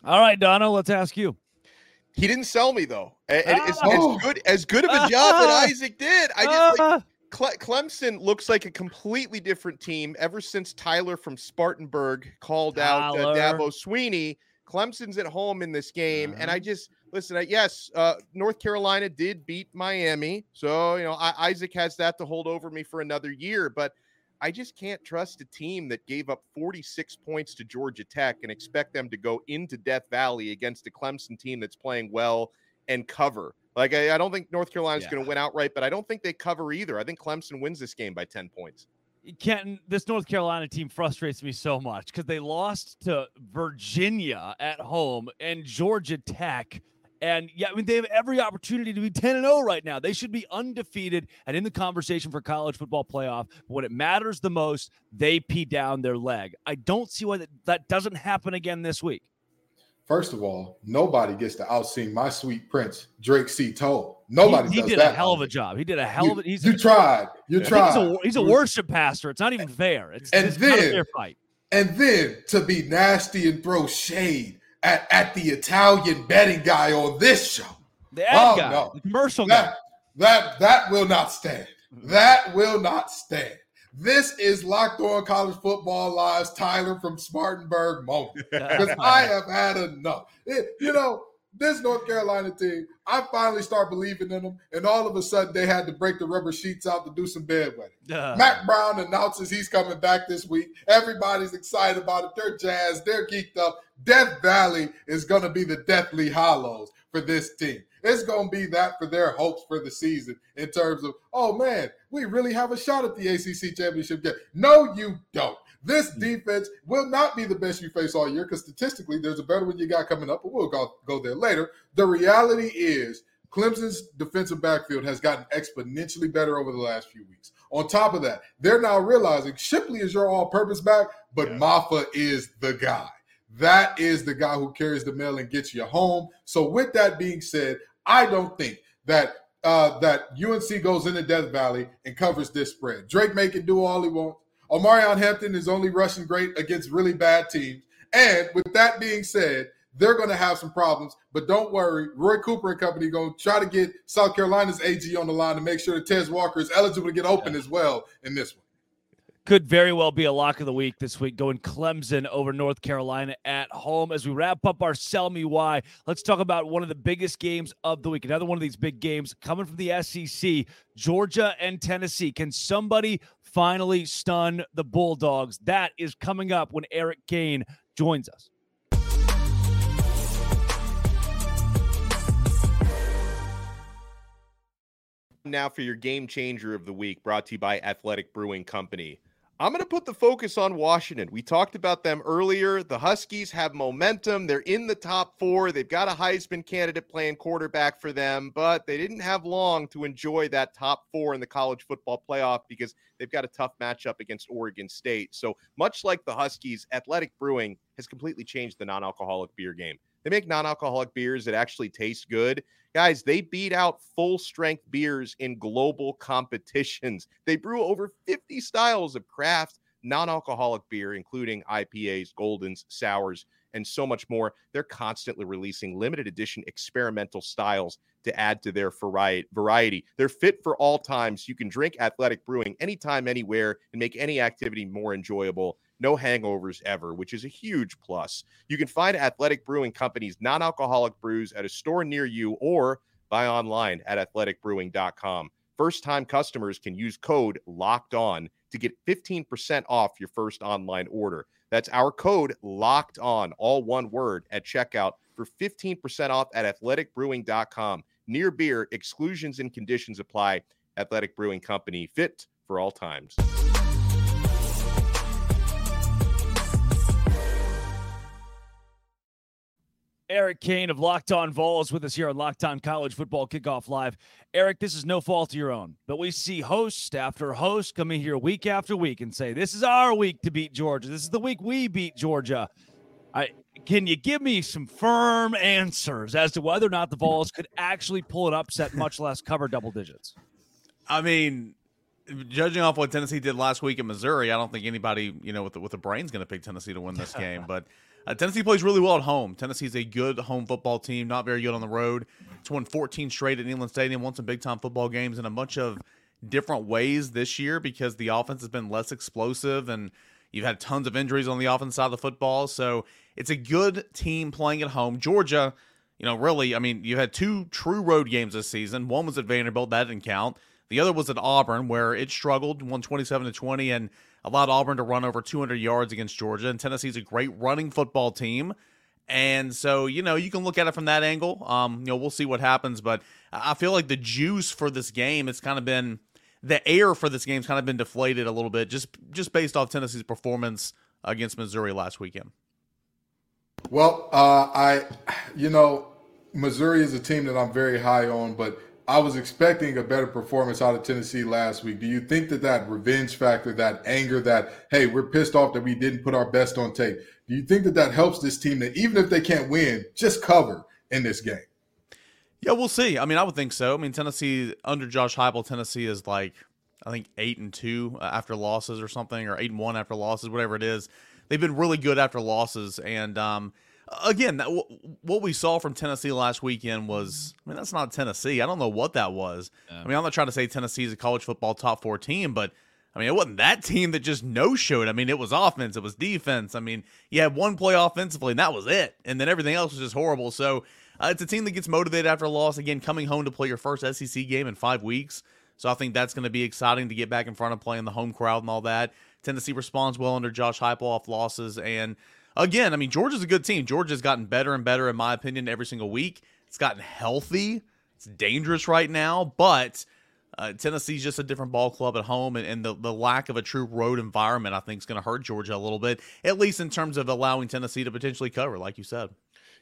All right, Dono, let's ask you. He didn't sell me though. As, oh. as, good as good of a job that Isaac did, I just like, Cle- Clemson looks like a completely different team ever since Tyler from Spartanburg called Tyler. out uh, Dabo Swinney. Clemson's at home in this game, uh-huh. and I uh-huh. just listen. yes, uh, North Carolina did beat Miami, so you know I, Isaac has that to hold over me for another year. But I just can't trust a team that gave up 46 points to Georgia Tech and expect them to go into Death Valley against a Clemson team that's playing well and cover. Like I, I don't think North Carolina's Yeah. going to win outright, but I don't think they cover either. I think Clemson wins this game by 10 points. Kenton, this North Carolina team frustrates me so much because they lost to Virginia at home and Georgia Tech. And yeah, I mean, they have every opportunity to be 10 and 0 right now. They should be undefeated and in the conversation for college football playoff. But when it matters the most, they pee down their leg. I don't see why that, that doesn't happen again this week. First of all, nobody gets to outsing my sweet prince, Drake C. Toll. Nobody he, he did a hell of a job. He did a hell You, of a he's you tried. You tried. He's a, he's a worship pastor. It's not even fair. It's, And it's not a fair fight. And then to be nasty and throw shade at, at the Italian betting guy on this show. The ad Oh, guy, no. the commercial guy. That that that will not stand. That will not stand. This is locked on college football lives, Tyler from Spartanburg moment. Because I have had enough. It- you know, this North Carolina team, I finally start believing in them, and all of a sudden they had to break the rubber sheets out to do some bedwetting. Uh, Mack Brown announces he's coming back this week. Everybody's excited about it. They're jazzed. They're geeked up. Death Valley is going to be the Deathly Hallows for this team. It's going to be that for their hopes for the season in terms of, oh man, we really have a shot at the ACC championship game. No, you don't. This hmm. defense will not be the best you face all year because statistically, there's a better one you got coming up, but we'll go, go there later. The reality is, Clemson's defensive backfield has gotten exponentially better over the last few weeks. On top of that, they're now realizing Shipley is your all purpose back, but Yeah. Mafah is the guy. That is the guy who carries the mail and gets you home. So, with that being said, I don't think that uh, that UNC goes into Death Valley and covers this spread. Drake Maye can do all he wants. Omarion Hampton is only rushing great against really bad teams. And with that being said, they're going to have some problems, but don't worry. Roy Cooper and company going to try to get South Carolina's AG on the line to make sure that Tez Walker is eligible to get open as well in this one. Could very well be a lock of the week this week, going Clemson over North Carolina at home. As we wrap up our Sell Me Why, let's talk about one of the biggest games of the week. Another one of these big games coming from the SEC Georgia and Tennessee. Can somebody finally stun the Bulldogs? That is coming up when Eric Kane joins us. Now for your game changer of the week, brought to you by Athletic Brewing Company. I'm going to put the focus on Washington. We talked about them earlier. The Huskies have momentum. They're in the top four. They've got a Heisman candidate playing quarterback for them, but they didn't have long to enjoy that top four in the college football playoff because they've got a tough matchup against Oregon State. So, much like the Huskies, Athletic Brewing has completely changed the non alcoholic beer game. They make non alcoholic beers that actually taste good. Guys, they beat out full strength beers in global competitions. They brew over 50 styles of craft non alcoholic beer, including IPAs, Goldens, Sours, and so much more. They're constantly releasing limited edition experimental styles to add to their variety. They're fit for all times. You can drink athletic brewing anytime, anywhere, and make any activity more enjoyable. No hangovers ever, which is a huge plus. You can find Athletic Brewing Company's non alcoholic brews at a store near you or buy online at athleticbrewing.com. First time customers can use code locked on to get 15% off your first online order. That's our code locked on, all one word at checkout for 15% off at athleticbrewing.com. Near beer, exclusions and conditions apply. Athletic Brewing Company, fit for all times. Eric Kane of Locked On Vols with us here on Locked On College Football Kickoff Live. Eric, this is no fault of your own, but we see host after host coming here week after week and say, This is our week to beat Georgia. This is the week we beat Georgia. I can you give me some firm answers as to whether or not the Vols could actually pull an upset, much less cover double digits? I mean, judging off what Tennessee did last week in Missouri, I don't think anybody, you know, with the, with a brain's going to pick Tennessee to win this game. But uh, Tennessee plays really well at home. Tennessee's a good home football team, not very good on the road. It's won 14 straight at Neyland Stadium, won some big time football games in a bunch of different ways this year because the offense has been less explosive and you've had tons of injuries on the offense side of the football. So it's a good team playing at home. Georgia, you know, really, I mean, you had two true road games this season. One was at Vanderbilt, that didn't count. The other was at Auburn, where it struggled, won 27 to 20, and allowed Auburn to run over 200 yards against Georgia. And Tennessee's a great running football team. And so, you know, you can look at it from that angle. Um, you know, we'll see what happens, but I feel like the juice for this game, it's kind of been the air for this game's kind of been deflated a little bit just just based off Tennessee's performance against Missouri last weekend. Well, uh, I, you know, Missouri is a team that I'm very high on, but I was expecting a better performance out of Tennessee last week. Do you think that that revenge factor, that anger, that hey, we're pissed off that we didn't put our best on tape? Do you think that that helps this team that even if they can't win, just cover in this game? Yeah, we'll see. I mean, I would think so. I mean, Tennessee under Josh Heupel, Tennessee is like I think eight and two uh, after losses or something, or eight and one after losses, whatever it is. They've been really good after losses, and um, again, that, what we saw from Tennessee last weekend was, I mean, that's not Tennessee. I don't know what that was. Yeah. I mean, I'm not trying to say Tennessee is a college football top four team, but I mean, it wasn't that team that just no showed. I mean, it was offense, it was defense. I mean, you had one play offensively, and that was it. And then everything else was just horrible. So uh, it's a team that gets motivated after a loss. Again, coming home to play your first SEC game in five weeks. So I think that's going to be exciting to get back in front of playing the home crowd and all that. Tennessee responds well under Josh Heupel off losses. And again, I mean, Georgia's a good team. Georgia's gotten better and better, in my opinion, every single week. It's gotten healthy. It's dangerous right now, but uh, Tennessee's just a different ball club at home, and, and the, the lack of a true road environment, I think, is going to hurt Georgia a little bit, at least in terms of allowing Tennessee to potentially cover, like you said.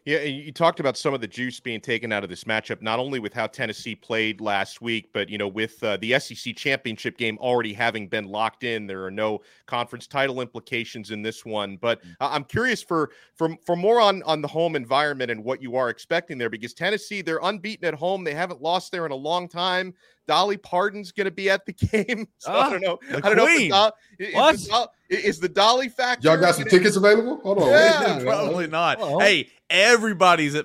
Yeah, you talked about some of the juice being taken out of this matchup, not only with how Tennessee played last week, but you know, with uh, the SEC championship game already having been locked in, there are no conference title implications in this one. But mm. I'm curious for for for more on on the home environment and what you are expecting there, because Tennessee they're unbeaten at home, they haven't lost there in a long time. Dolly Parton's going to be at the game. So I don't know. I don't queen. know. If what? Is the, is the Dolly factor? Y'all got some tickets available? Hold on. Yeah, probably not. Oh. Hey, everybody's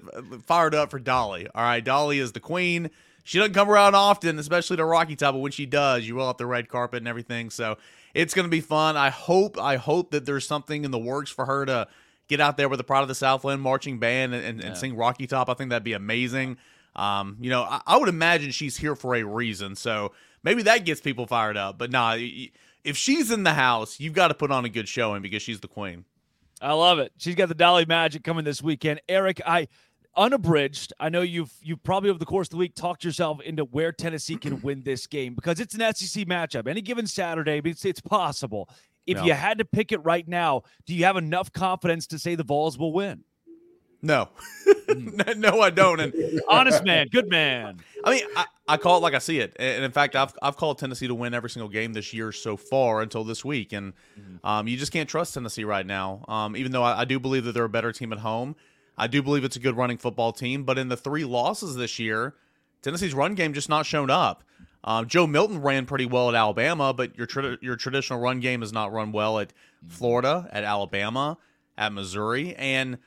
fired up for Dolly. All right, Dolly is the queen. She doesn't come around often, especially to Rocky Top, but when she does, you roll out the red carpet and everything. So it's going to be fun. I hope, I hope that there's something in the works for her to get out there with the Pride of the Southland marching band and, and, yeah. and sing Rocky Top. I think that'd be amazing. Um, you know, I, I, would imagine she's here for a reason. So maybe that gets people fired up. But nah, if she's in the house, you've got to put on a good showing because she's the queen. I love it. She's got the Dolly Magic coming this weekend. Eric, I unabridged. I know you've you've probably over the course of the week talked yourself into where Tennessee can win this game because it's an SEC matchup. Any given Saturday, it's, it's possible. If no. you had to pick it right now, do you have enough confidence to say the Vols will win? No, no, I don't. And honest man, good man. I mean, I, I, call it like I see it. And in fact, I've I've called Tennessee to win every single game this year so far until this week. And mm-hmm. um, you just can't trust Tennessee right now. Um, even though I, I, do believe that they're a better team at home, I do believe it's a good running football team. But in the three losses this year, Tennessee's run game just not shown up. Um, Joe Milton ran pretty well at Alabama, but your tra- your traditional run game has not run well at mm-hmm. Florida, at Alabama, at Missouri, and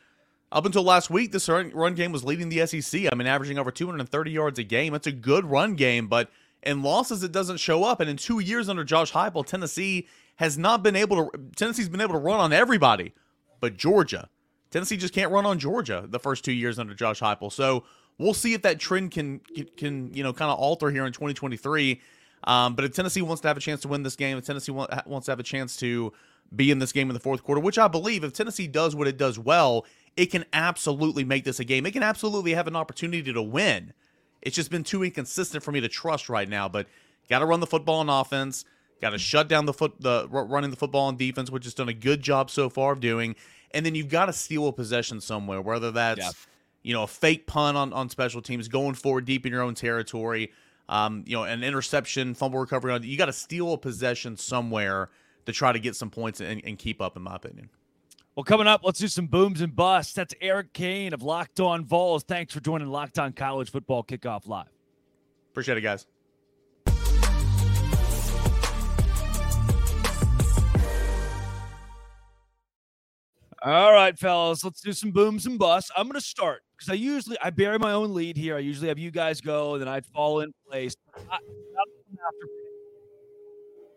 up until last week, this run game was leading the SEC. I mean, averaging over 230 yards a game. It's a good run game, but in losses, it doesn't show up. And in two years under Josh Heupel, Tennessee has not been able to. Tennessee's been able to run on everybody, but Georgia. Tennessee just can't run on Georgia the first two years under Josh Heupel. So we'll see if that trend can can you know kind of alter here in 2023. Um, but if Tennessee wants to have a chance to win this game, if Tennessee wants to have a chance to be in this game in the fourth quarter, which I believe if Tennessee does what it does well, it can absolutely make this a game. It can absolutely have an opportunity to win. It's just been too inconsistent for me to trust right now. But got to run the football on offense. Got to shut down the foot, the running the football on defense, which has done a good job so far of doing. And then you've got to steal a possession somewhere, whether that's yeah. you know a fake punt on on special teams, going forward deep in your own territory, um, you know, an interception, fumble recovery. You got to steal a possession somewhere to try to get some points and, and keep up, in my opinion. Well, coming up, let's do some booms and busts. That's Eric Kane of Locked On Vols. Thanks for joining Locked On College Football Kickoff Live. Appreciate it, guys. All right, fellas, let's do some booms and busts. I'm going to start because I usually I bury my own lead here. I usually have you guys go, and then I'd fall in place. I, after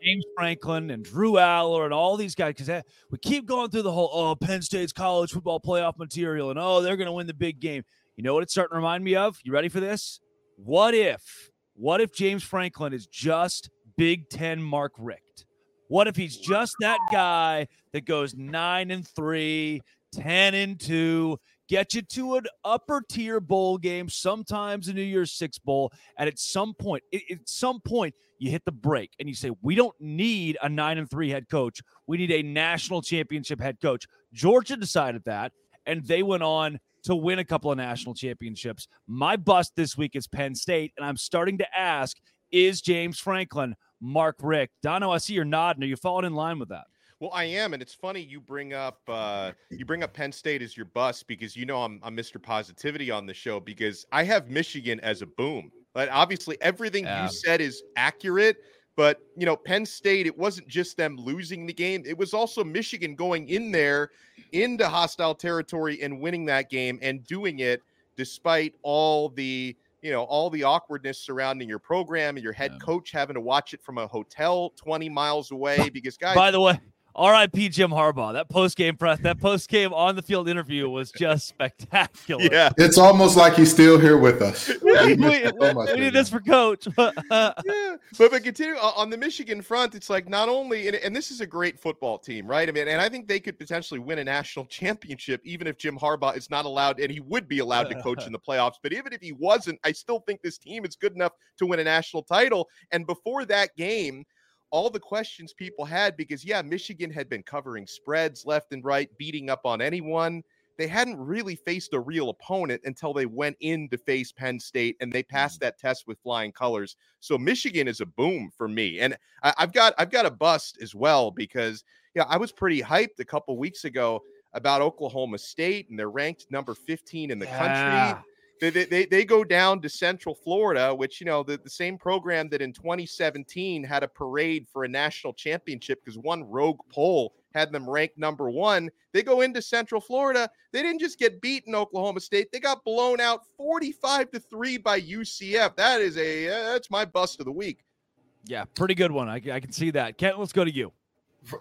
James Franklin and Drew Allar and all these guys because eh, we keep going through the whole oh Penn State's college football playoff material and oh they're going to win the big game. You know what it's starting to remind me of? You ready for this? What if? What if James Franklin is just Big Ten Mark Richt? What if he's just that guy that goes nine and three, 10 and two, get you to an upper tier bowl game, sometimes a New Year's Six bowl. And at some point, at some point, you hit the break and you say, We don't need a nine and three head coach. We need a national championship head coach. Georgia decided that, and they went on to win a couple of national championships. My bust this week is Penn State, and I'm starting to ask, is James Franklin Mark Richt? Dono, I see you're nodding. Are you falling in line with that? Well, I am, and it's funny you bring up uh, you bring up Penn State as your bust because you know I'm, I'm Mr. Positivity on the show because I have Michigan as a boom. But obviously, everything you said is accurate. But you know, Penn State, it wasn't just them losing the game; it was also Michigan going in there into hostile territory and winning that game and doing it despite all the you know all the awkwardness surrounding your program and your head coach having to watch it from a hotel 20 miles away because guys by the way R.I.P. Jim Harbaugh. That post game press, that post game on the field interview was just spectacular. Yeah, it's almost like he's still here with us. we, we, we need this for coach. yeah, but but continue on the Michigan front. It's like not only and, and, this is a great football team, right? I mean, and I think they could potentially win a national championship even if Jim Harbaugh is not allowed, and he would be allowed to coach in the playoffs. But even if he wasn't, I still think this team is good enough to win a national title. And before that game all the questions people had because, yeah, Michigan had been covering spreads left and right, beating up on anyone. They hadn't really faced a real opponent until they went in to face Penn State and they passed mm. that test with flying colors. So Michigan is a boom for me. And I, have got I've got a bust as well because yeah, I was pretty hyped a couple weeks ago about Oklahoma State and they're ranked number 15 in the yeah. country they, they, they go down to Central Florida, which, you know, the, the same program that in 2017 had a parade for a national championship because one rogue poll had them ranked number one. They go into Central Florida. They didn't just get beat in Oklahoma State. They got blown out 45 to 3 by UCF. That is a uh, that's my bust of the week. Yeah, pretty good one. I, I can see that. Kent, let's go to you.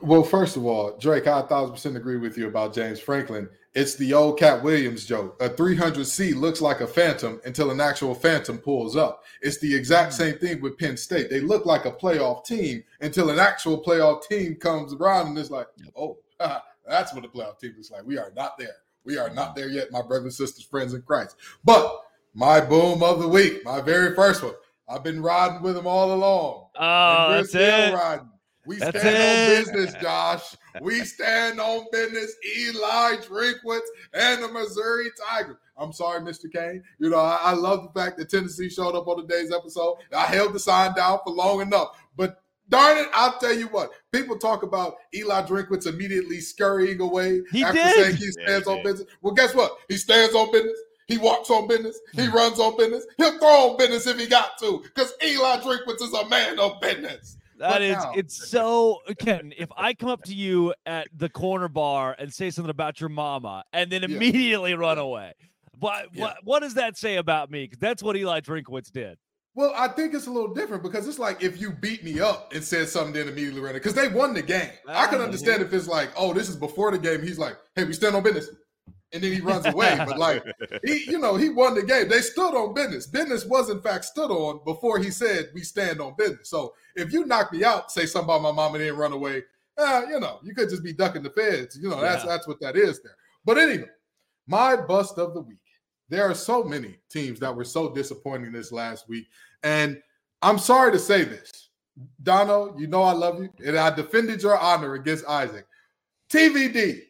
Well, first of all, Drake, I a thousand percent agree with you about James Franklin. It's the old Katt Williams joke. A 300C looks like a phantom until an actual phantom pulls up. It's the exact mm. same thing with Penn State. They look like a playoff team until an actual playoff team comes around and it's like, oh, that's what a playoff team looks like. We are not there. We are not there yet, my brothers and sisters, friends in Christ. But my boom of the week, my very first one, I've been riding with him all along. Oh, that's it. Riding. We That's stand it. on business, Josh. We stand on business. Eli Drinkwitz and the Missouri Tigers. I'm sorry, Mr. Kane. You know, I, I, love the fact that Tennessee showed up on today's episode. I held the sign down for long enough. But darn it, I'll tell you what. People talk about Eli Drinkwitz immediately scurrying away he after did. saying he stands yeah, on business. Well, guess what? He stands on business. He walks on business. He hmm. runs on business. He'll throw on business if he got to, because Eli Drinkwitz is a man of business. That is, it's so Ken. If I come up to you at the corner bar and say something about your mama, and then immediately yeah. run away, what yeah. what what does that say about me? Because that's what Eli Drinkwitz did. Well, I think it's a little different because it's like if you beat me up and said something, then immediately run it because they won the game. I ah, can understand if it's like, oh, this is before the game. He's like, hey, we stand on business and then he runs away. but like he, you know, he won the game. They stood on business. Business was in fact stood on before he said we stand on business. So if you knock me out, say something about my mom and then run away, uh, you know, you could just be ducking the feds. You know, that's yeah. that's what that is there. But anyway, my bust of the week. There are so many teams that were so disappointing this last week. And I'm sorry to say this. Dono, you know I love you, and I defended your honor against Isaac. TVD,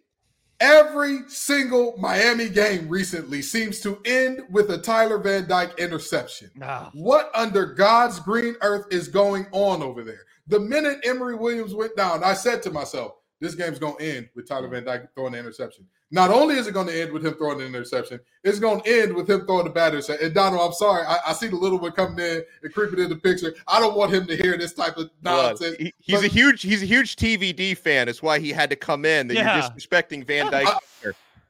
Every single Miami game recently seems to end with a Tyler Van Dyke interception. Oh. What under God's green earth is going on over there? The minute Emory Williams went down, I said to myself, this game's going to end with Tyler Van Dyke throwing the interception. Not only is it going to end with him throwing an interception, it's going to end with him throwing the bad interception. And Donald, I'm sorry, I, I, see the little one coming in and creeping in the picture. I don't want him to hear this type of nonsense. He, he's but, a huge, he's a huge TVD fan. That's why he had to come in. That yeah. you're disrespecting Van Dyke. I,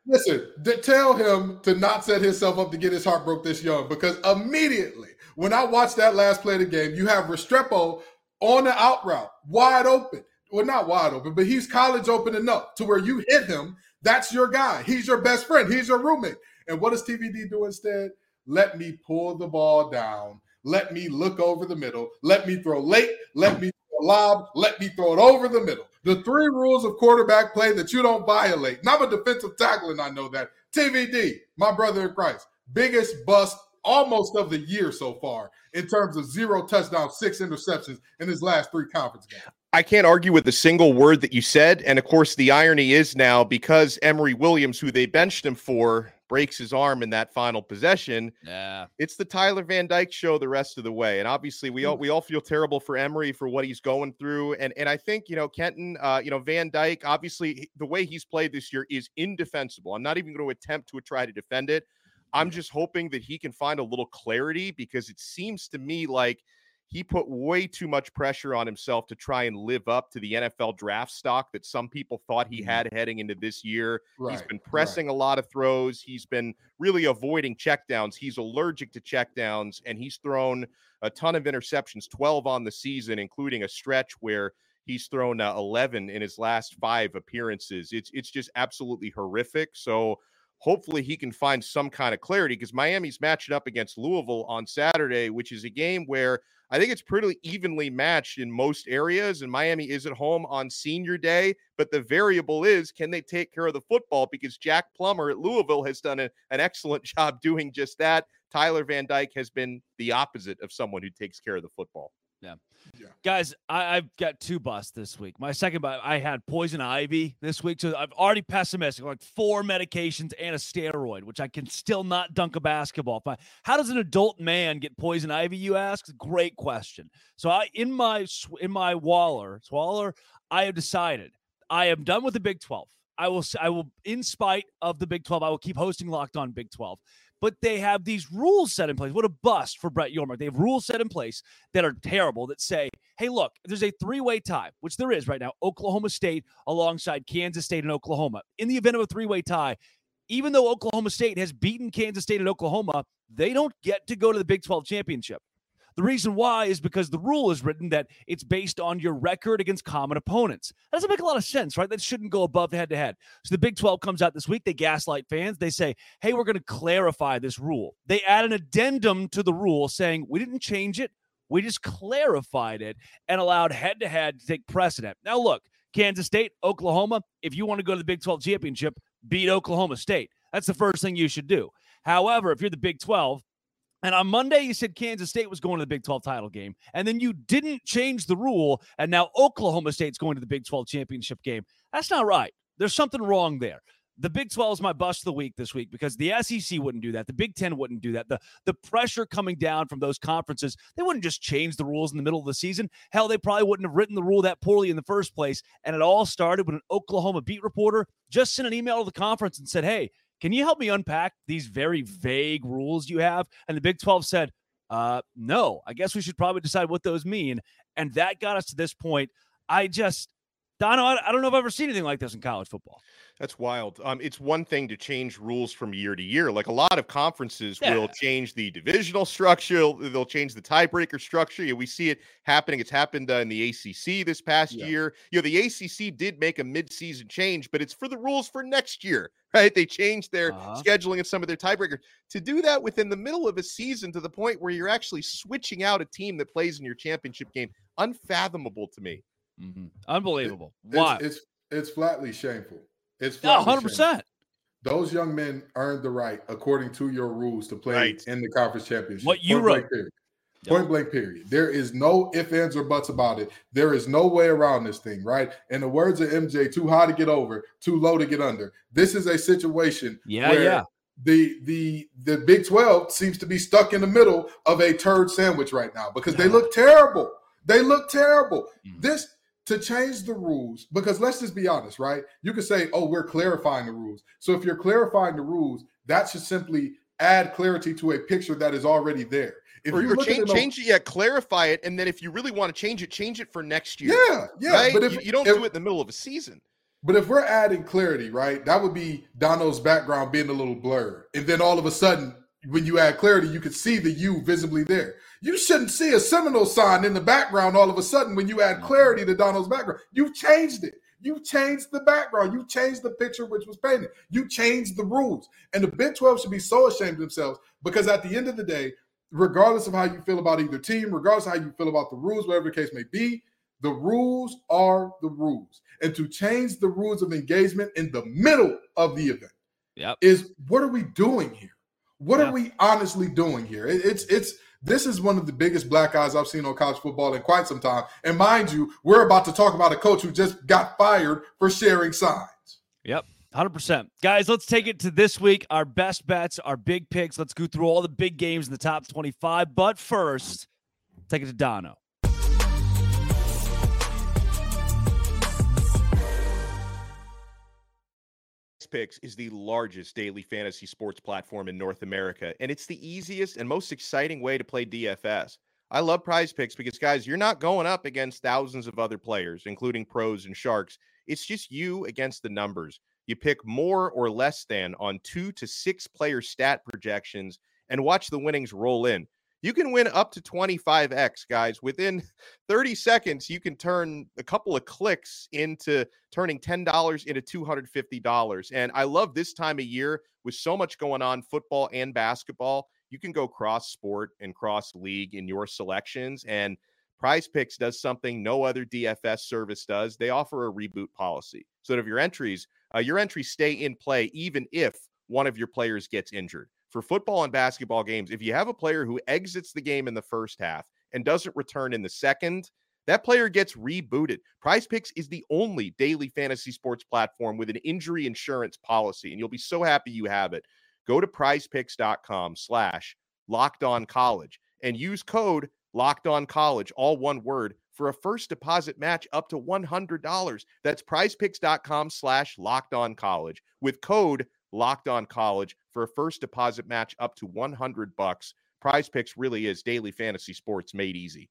listen, tell him to not set himself up to get his heart broke this young because immediately when I watched that last play of the game, you have Restrepo on the out route, wide open. Well, not wide open, but he's college open enough to where you hit him that's your guy. He's your best friend. He's your roommate. And what does TVD do instead? Let me pull the ball down. Let me look over the middle. Let me throw late. Let me throw lob. Let me throw it over the middle. The three rules of quarterback play that you don't violate. And I'm a defensive tackle, and I know that. TVD, my brother in Christ, biggest bust almost of the year so far in terms of zero touchdowns, six interceptions in his last three conference games. I can't argue with a single word that you said. And of course, the irony is now because Emory Williams, who they benched him for, breaks his arm in that final possession. Yeah. It's the Tyler Van Dyke show the rest of the way. And obviously we all we all feel terrible for Emory for what he's going through. And and I think, you know, Kenton, uh, you know, Van Dyke, obviously the way he's played this year is indefensible. I'm not even going to attempt to try to defend it. I'm just hoping that he can find a little clarity because it seems to me like he put way too much pressure on himself to try and live up to the NFL draft stock that some people thought he had heading into this year. Right, He's been right. pressing a lot of throws. He's been really avoiding checkdowns. He's allergic to checkdowns, and he's thrown a ton of interceptions 12 on the season, including a stretch where he's thrown uh, 11 in his last five appearances. It's, it's just absolutely horrific. So, hopefully he can find some kind of clarity because Miami's matching up against Louisville on Saturday, which is a game where I think it's pretty evenly matched in most areas. And Miami is at home on senior day, but the variable is can they take care of the football? Because Jack Plummer at Louisville has done a, an excellent job doing just that. Tyler Van Dyke has been the opposite of someone who takes care of the football. Yeah, guys, I, I've got two busts this week. My second bust, I had poison ivy this week, so I've already pessimistic, like four medications and a steroid, which I can still not dunk a basketball. But how does an adult man get poison ivy? You ask. Great question. So I, in my in my Waller Swaller, I have decided I am done with the Big Twelve. I will. I will, in spite of the Big Twelve, I will keep hosting Locked On Big Twelve. But they have these rules set in place. What a bust for Brett Yormark. They have rules set in place that are terrible that say, hey, look, there's a three way tie, which there is right now Oklahoma State alongside Kansas State and Oklahoma. In the event of a three way tie, even though Oklahoma State has beaten Kansas State and Oklahoma, they don't get to go to the Big 12 championship. The reason why is because the rule is written that it's based on your record against common opponents. That doesn't make a lot of sense, right? That shouldn't go above the head to head. So the Big 12 comes out this week. They gaslight fans. They say, hey, we're going to clarify this rule. They add an addendum to the rule saying, we didn't change it. We just clarified it and allowed head to head to take precedent. Now, look, Kansas State, Oklahoma, if you want to go to the Big 12 championship, beat Oklahoma State. That's the first thing you should do. However, if you're the Big 12, and on Monday, you said Kansas State was going to the Big 12 title game. And then you didn't change the rule. And now Oklahoma State's going to the Big 12 championship game. That's not right. There's something wrong there. The Big 12 is my bust of the week this week because the SEC wouldn't do that. The Big 10 wouldn't do that. The, the pressure coming down from those conferences, they wouldn't just change the rules in the middle of the season. Hell, they probably wouldn't have written the rule that poorly in the first place. And it all started when an Oklahoma beat reporter just sent an email to the conference and said, Hey, can you help me unpack these very vague rules you have? And the Big 12 said, uh, no, I guess we should probably decide what those mean. And that got us to this point. I just, Dono, I I don't know if I've ever seen anything like this in college football. That's wild. Um, it's one thing to change rules from year to year. Like a lot of conferences Yeah. will change the divisional structure. They'll, change the tiebreaker structure. Yeah, we see it happening. It's happened uh, in the ACC this past Yeah. year. You know, the ACC did make a midseason change, but it's for the rules for next year, right? They changed their Uh-huh. scheduling and some of their tiebreakers to do that within the middle of a season to the point where you're actually switching out a team that plays in your championship game. Unfathomable to me. Unbelievable. It's, Why? It's it's flatly shameful. It's No, flatly 100%. shameful. Those young men earned the right, according to your rules, to play Right. in the conference championship. What you Point blank wrote. period. Yep. Point blank period. There is no if, ands, or buts about it. There is no way around this thing, right? In the words of MJ, too high to get over, too low to get under. This is a situation Yeah, where yeah. the the the Big 12 seems to be stuck in the middle of a turd sandwich right now because they look terrible. They look terrible. Mhm. This to change the rules, because let's just be honest, right? You could say, oh, we're clarifying the rules. So if you're clarifying the rules, that should simply add clarity to a picture that is already there. If or, you change, it change it, yeah, clarify it, and then if you really want to change it, change it for next year. yeah, yeah. right? But if you, you don't if, do it in the middle of a season. But if we're adding clarity, right, that would be Dono's background being a little blurred. And then all of a sudden, when you add clarity, you could see the U visibly there. You shouldn't see a Seminole sign in the background all of a sudden when you add clarity to Donald's background. You've changed it. You changed the background. You changed the picture which was painted. You changed the rules. And the Big 12 should be so ashamed of themselves because at the end of the day, regardless of how you feel about either team, regardless of how you feel about the rules, whatever the case may be, the rules are the rules. And to change the rules of engagement in the middle of the event Yep. Is what are we doing here? What Yeah. are we honestly doing here? It- it's it's this is one of the biggest black eyes I've seen on college football in quite some time. And mind you, we're about to talk about a coach who just got fired for sharing signs. Yep. 100%. Guys, let's take it to this week. Our best bets, our big picks. Let's go through all the big games in the top 25. But first, take it to Dono. Picks is the largest daily fantasy sports platform in North America, and it's the easiest and most exciting way to play DFS. I love prize picks because, guys, you're not going up against thousands of other players, including pros and sharks. It's just you against the numbers. You pick more or less than on two to six player stat projections and watch the winnings roll in. You can win up to 25x, guys. Within 30 seconds, you can turn a couple of clicks into turning $10 into $250. And I love this time of year with so much going on, football and basketball. You can go cross sport and cross league in your selections. And Prize Picks does something no other DFS service does. They offer a reboot policy so that if your entries, uh, your entries stay in play even if one of your players gets injured. For football and basketball games, if you have a player who exits the game in the first half and doesn't return in the second, that player gets rebooted. Prize Picks is the only daily fantasy sports platform with an injury insurance policy, and you'll be so happy you have it. Go to prizepicks.com slash locked on college and use code locked on college, all one word, for a first deposit match up to $100. That's prizepicks.com slash locked on college with code locked on college for a first deposit match up to 100 bucks. Prize Picks really is daily fantasy sports made easy.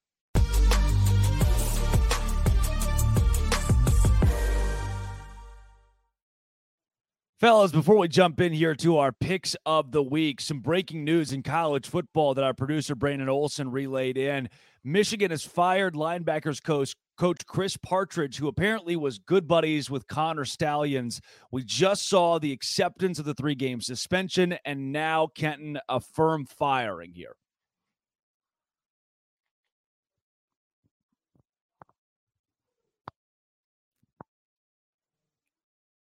Fellas, before we jump in here to our picks of the week, some breaking news in college football that our producer Brandon Olson relayed in. Michigan has fired linebackers coach coach Chris Partridge, who apparently was good buddies with Connor Stalions. We just saw the acceptance of the three game suspension, and now Kenton a firm firing here.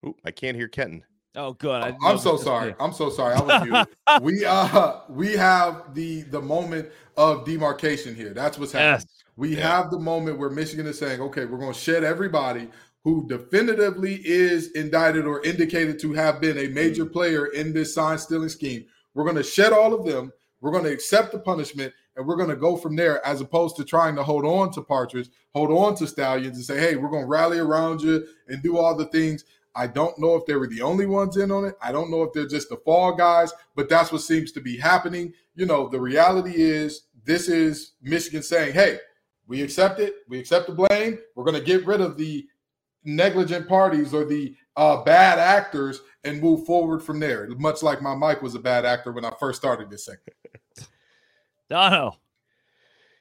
Ooh, I can't hear Kenton. Oh, good. I- I'm so sorry. I'm so sorry. I was muted. we uh we have the the moment of demarcation here. That's what's happening. Yes. We Yeah. have the moment where Michigan is saying, okay, we're going to shed everybody who definitively is indicted or indicated to have been a major mm. player in this sign stealing scheme. We're going to shed all of them. We're going to accept the punishment and we're going to go from there as opposed to trying to hold on to Partridge, hold on to Stalions and say, hey, we're going to rally around you and do all the things. I don't know if they were the only ones in on it. I don't know if they're just the fall guys, but that's what seems to be happening. You know, the reality is this is Michigan saying, hey, we accept it. We accept the blame. We're going to get rid of the negligent parties or the uh, bad actors and move forward from there. Much like my Mike was a bad actor when I first started this segment. Dono.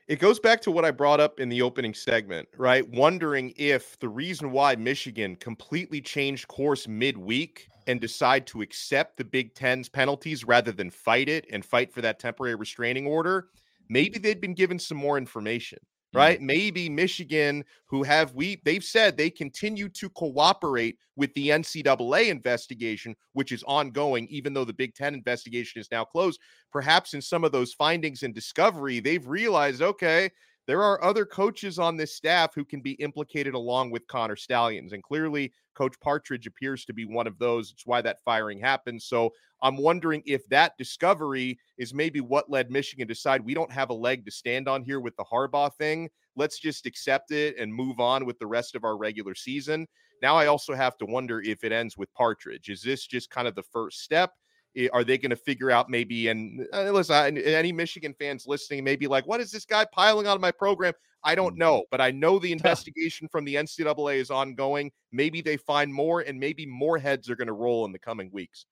It goes back to what I brought up in the opening segment, right? Wondering if the reason why Michigan completely changed course midweek and decide to accept the Big Ten's penalties rather than fight it and fight for that temporary restraining order, maybe they'd been given some more information, right? Maybe Michigan, who have we they've said they continue to cooperate with the NCAA investigation, which is ongoing, even though the Big Ten investigation is now closed. Perhaps in some of those findings and discovery, they've realized, okay, there are other coaches on this staff who can be implicated along with Connor Stalions. And clearly, Coach Partridge appears to be one of those. It's why that firing happened. So I'm wondering if that discovery is maybe what led Michigan to decide we don't have a leg to stand on here with the Harbaugh thing. Let's just accept it and move on with the rest of our regular season. Now I also have to wonder if it ends with Partridge. Is this just kind of the first step? Are they going to figure out maybe? And uh, listen, I- any Michigan fans listening may be like, "What is this guy piling on my program?" I don't know, but I know the investigation from the NCAA is ongoing. Maybe they find more, and maybe more heads are going to roll in the coming weeks.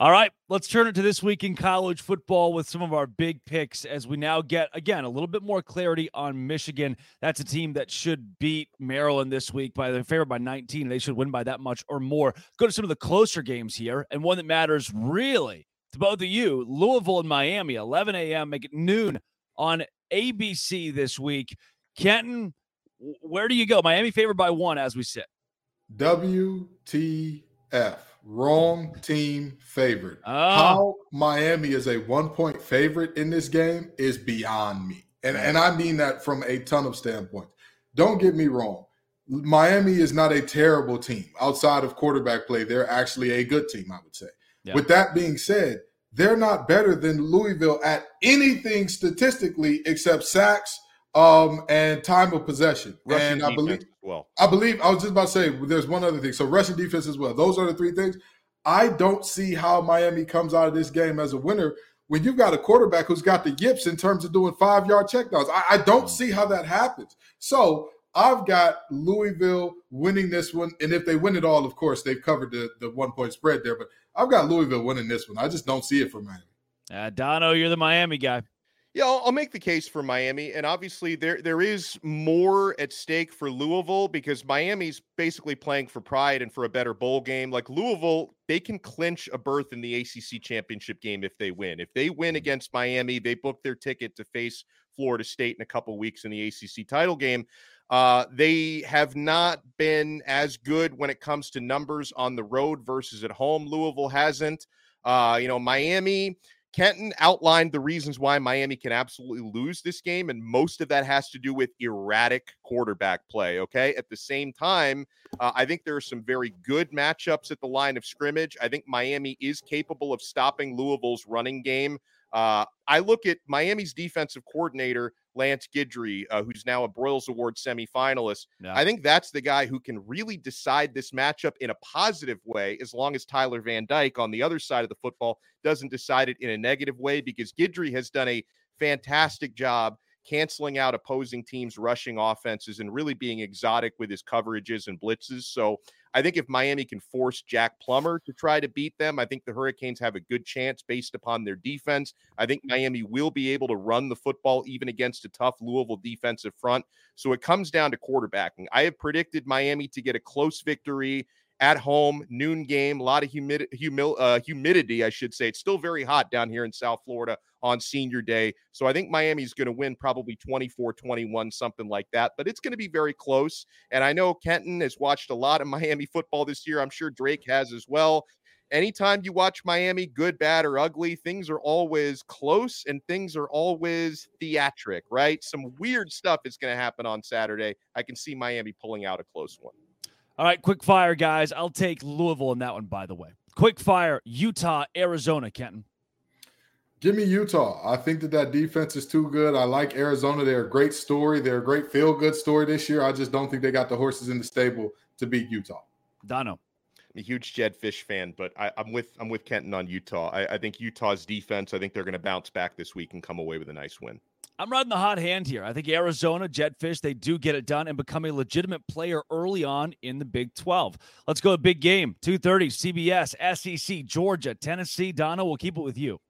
All right, let's turn it to this week in college football with some of our big picks as we now get, again, a little bit more clarity on Michigan. That's a team that should beat Maryland this week by the favorite by 19. They should win by that much or more. Go to some of the closer games here, and one that matters really to both of you Louisville and Miami, 11 a.m., make it noon on ABC this week. Kenton, where do you go? Miami favored by one as we sit. WTF. Wrong team favorite. Oh. How Miami is a one point favorite in this game is beyond me. And, and I mean that from a ton of standpoints. Don't get me wrong. Miami is not a terrible team. Outside of quarterback play, they're actually a good team, I would say. Yeah. With that being said, they're not better than Louisville at anything statistically except sacks um, and time of possession. Rushing and I believe well. I believe I was just about to say there's one other thing. So rushing defense as well. Those are the three things. I don't see how Miami comes out of this game as a winner when you've got a quarterback who's got the yips in terms of doing five yard checkdowns. I, I don't see how that happens. So I've got Louisville winning this one, and if they win it all, of course they've covered the the one point spread there. But I've got Louisville winning this one. I just don't see it for Miami. Uh, Dono, you're the Miami guy. Yeah, I'll, I'll make the case for Miami, and obviously there there is more at stake for Louisville because Miami's basically playing for pride and for a better bowl game. Like Louisville, they can clinch a berth in the ACC championship game if they win. If they win against Miami, they book their ticket to face Florida State in a couple weeks in the ACC title game. Uh, they have not been as good when it comes to numbers on the road versus at home. Louisville hasn't. Uh, you know, Miami. Kenton outlined the reasons why Miami can absolutely lose this game, and most of that has to do with erratic quarterback play. Okay. At the same time, uh, I think there are some very good matchups at the line of scrimmage. I think Miami is capable of stopping Louisville's running game. Uh, I look at Miami's defensive coordinator, Lance Guidry, uh, who's now a Broyles Award semifinalist. Yeah. I think that's the guy who can really decide this matchup in a positive way, as long as Tyler Van Dyke on the other side of the football doesn't decide it in a negative way, because Guidry has done a fantastic job canceling out opposing teams' rushing offenses and really being exotic with his coverages and blitzes. So I think if Miami can force Jack Plummer to try to beat them, I think the Hurricanes have a good chance based upon their defense. I think Miami will be able to run the football even against a tough Louisville defensive front. So it comes down to quarterbacking. I have predicted Miami to get a close victory at home, noon game, a lot of humid, humil, uh, humidity, I should say. It's still very hot down here in South Florida on senior day. So I think Miami's going to win probably 24 21, something like that. But it's going to be very close. And I know Kenton has watched a lot of Miami football this year. I'm sure Drake has as well. Anytime you watch Miami, good, bad, or ugly, things are always close and things are always theatric, right? Some weird stuff is going to happen on Saturday. I can see Miami pulling out a close one. All right, quick fire, guys. I'll take Louisville in that one, by the way. Quick fire, Utah, Arizona, Kenton. Give me Utah. I think that that defense is too good. I like Arizona. They're a great story. They're a great feel good story this year. I just don't think they got the horses in the stable to beat Utah. Dono. A huge Jedd Fisch fan, but I, am with I'm with Kenton on Utah. I, I think Utah's defense. I think they're going to bounce back this week and come away with a nice win. I'm riding the hot hand here. I think Arizona, Jedd Fisch, they do get it done and become a legitimate player early on in the Big 12. Let's go a big game. 2:30 CBS, SEC, Georgia, Tennessee. Donna, we'll keep it with you.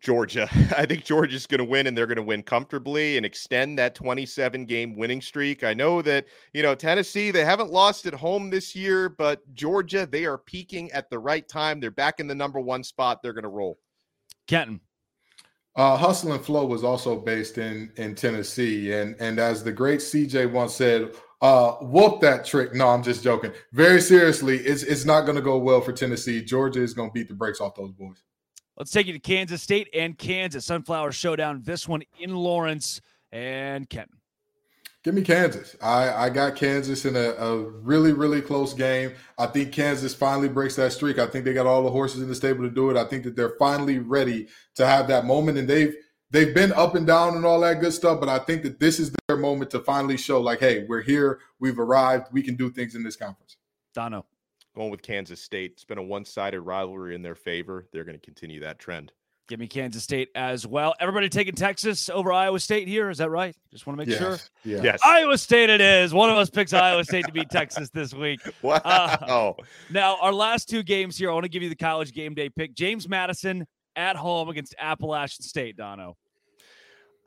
Georgia. I think Georgia's going to win and they're going to win comfortably and extend that 27 game winning streak. I know that, you know, Tennessee, they haven't lost at home this year, but Georgia, they are peaking at the right time. They're back in the number one spot. They're going to roll. Kenton. Uh, Hustle and Flow was also based in in Tennessee, and and as the great CJ once said, uh, whoop that trick. No, I'm just joking. Very seriously, it's it's not going to go well for Tennessee. Georgia is going to beat the brakes off those boys. Let's take you to Kansas State and Kansas Sunflower Showdown. This one in Lawrence and Kenton. Give me Kansas. I, I got Kansas in a, a really, really close game. I think Kansas finally breaks that streak. I think they got all the horses in the stable to do it. I think that they're finally ready to have that moment. And they've they've been up and down and all that good stuff, but I think that this is their moment to finally show, like, hey, we're here, we've arrived, we can do things in this conference. Dono. Going with Kansas State. It's been a one-sided rivalry in their favor. They're going to continue that trend. Give me Kansas State as well. Everybody taking Texas over Iowa State here. Is that right? Just want to make yes. sure. Yeah. Yes. Iowa State it is. One of us picks Iowa State to beat Texas this week. Wow. Uh, Now, our last two games here, I want to give you the college game day pick. James Madison at home against Appalachian State, Dono.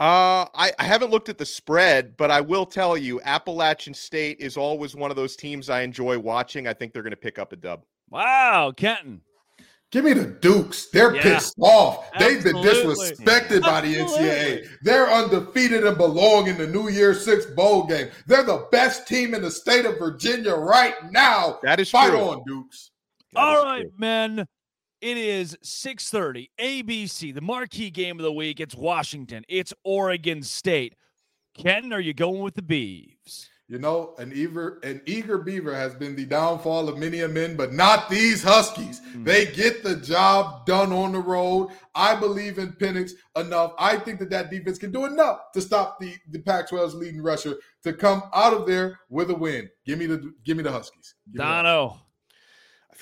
Uh, I, I haven't looked at the spread, but I will tell you, Appalachian State is always one of those teams I enjoy watching. I think they're going to pick up a dub. Wow, Kenton. Give me the Dukes. They're Yeah. pissed off. They've been disrespected by the Absolutely. NCAA. They're undefeated and belong in the New Year Six bowl game. They're the best team in the state of Virginia right now. That is Fight true. on, Dukes. All right, true. men. It is 6:30. ABC, the marquee game of the week. It's Washington. It's Oregon State. Ken, are you going with the Beavs? You know, an eager an eager beaver has been the downfall of many a men, but not these Huskies. Mm. They get the job done on the road. I believe in Penix enough. I think that that defense can do enough to stop the the Pac-12's leading rusher to come out of there with a win. Give me the give me the Huskies. Give Dono.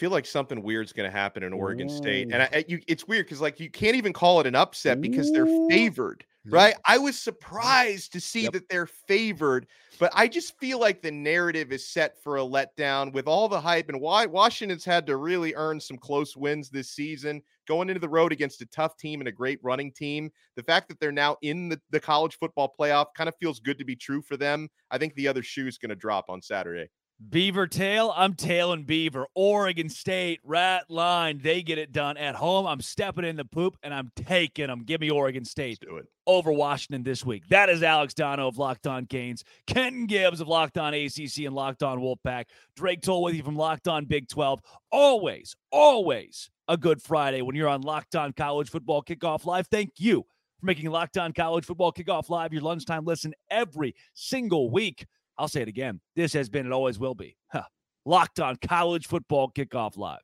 Feel like something weird's going to happen in Oregon Ooh. State, and I, you, it's weird because like you can't even call it an upset because they're favored right? I was surprised to see yep. that they're favored, but I just feel like the narrative is set for a letdown with all the hype and why Washington's had to really earn some close wins this season, going into the road against a tough team and a great running team. The fact that they're now in the, the college football playoff kind of feels good to be true for them. I think the other shoe is going to drop on Saturday. Beaver tail, I'm tailing Beaver. Oregon State, rat line, they get it done at home. I'm stepping in the poop and I'm taking them. Give me Oregon State do it. over Washington this week. That is Alex Dono of Locked On Canes, Kenton Gibbs of Locked On ACC and Locked On Wolfpack, Drake Toll with you from Locked On Big 12. Always, always a good Friday when you're on Locked On College Football Kickoff Live. Thank you for making Locked On College Football Kickoff Live your lunchtime listen every single week. I'll say it again. This has been and always will be huh, locked on college football kickoff live.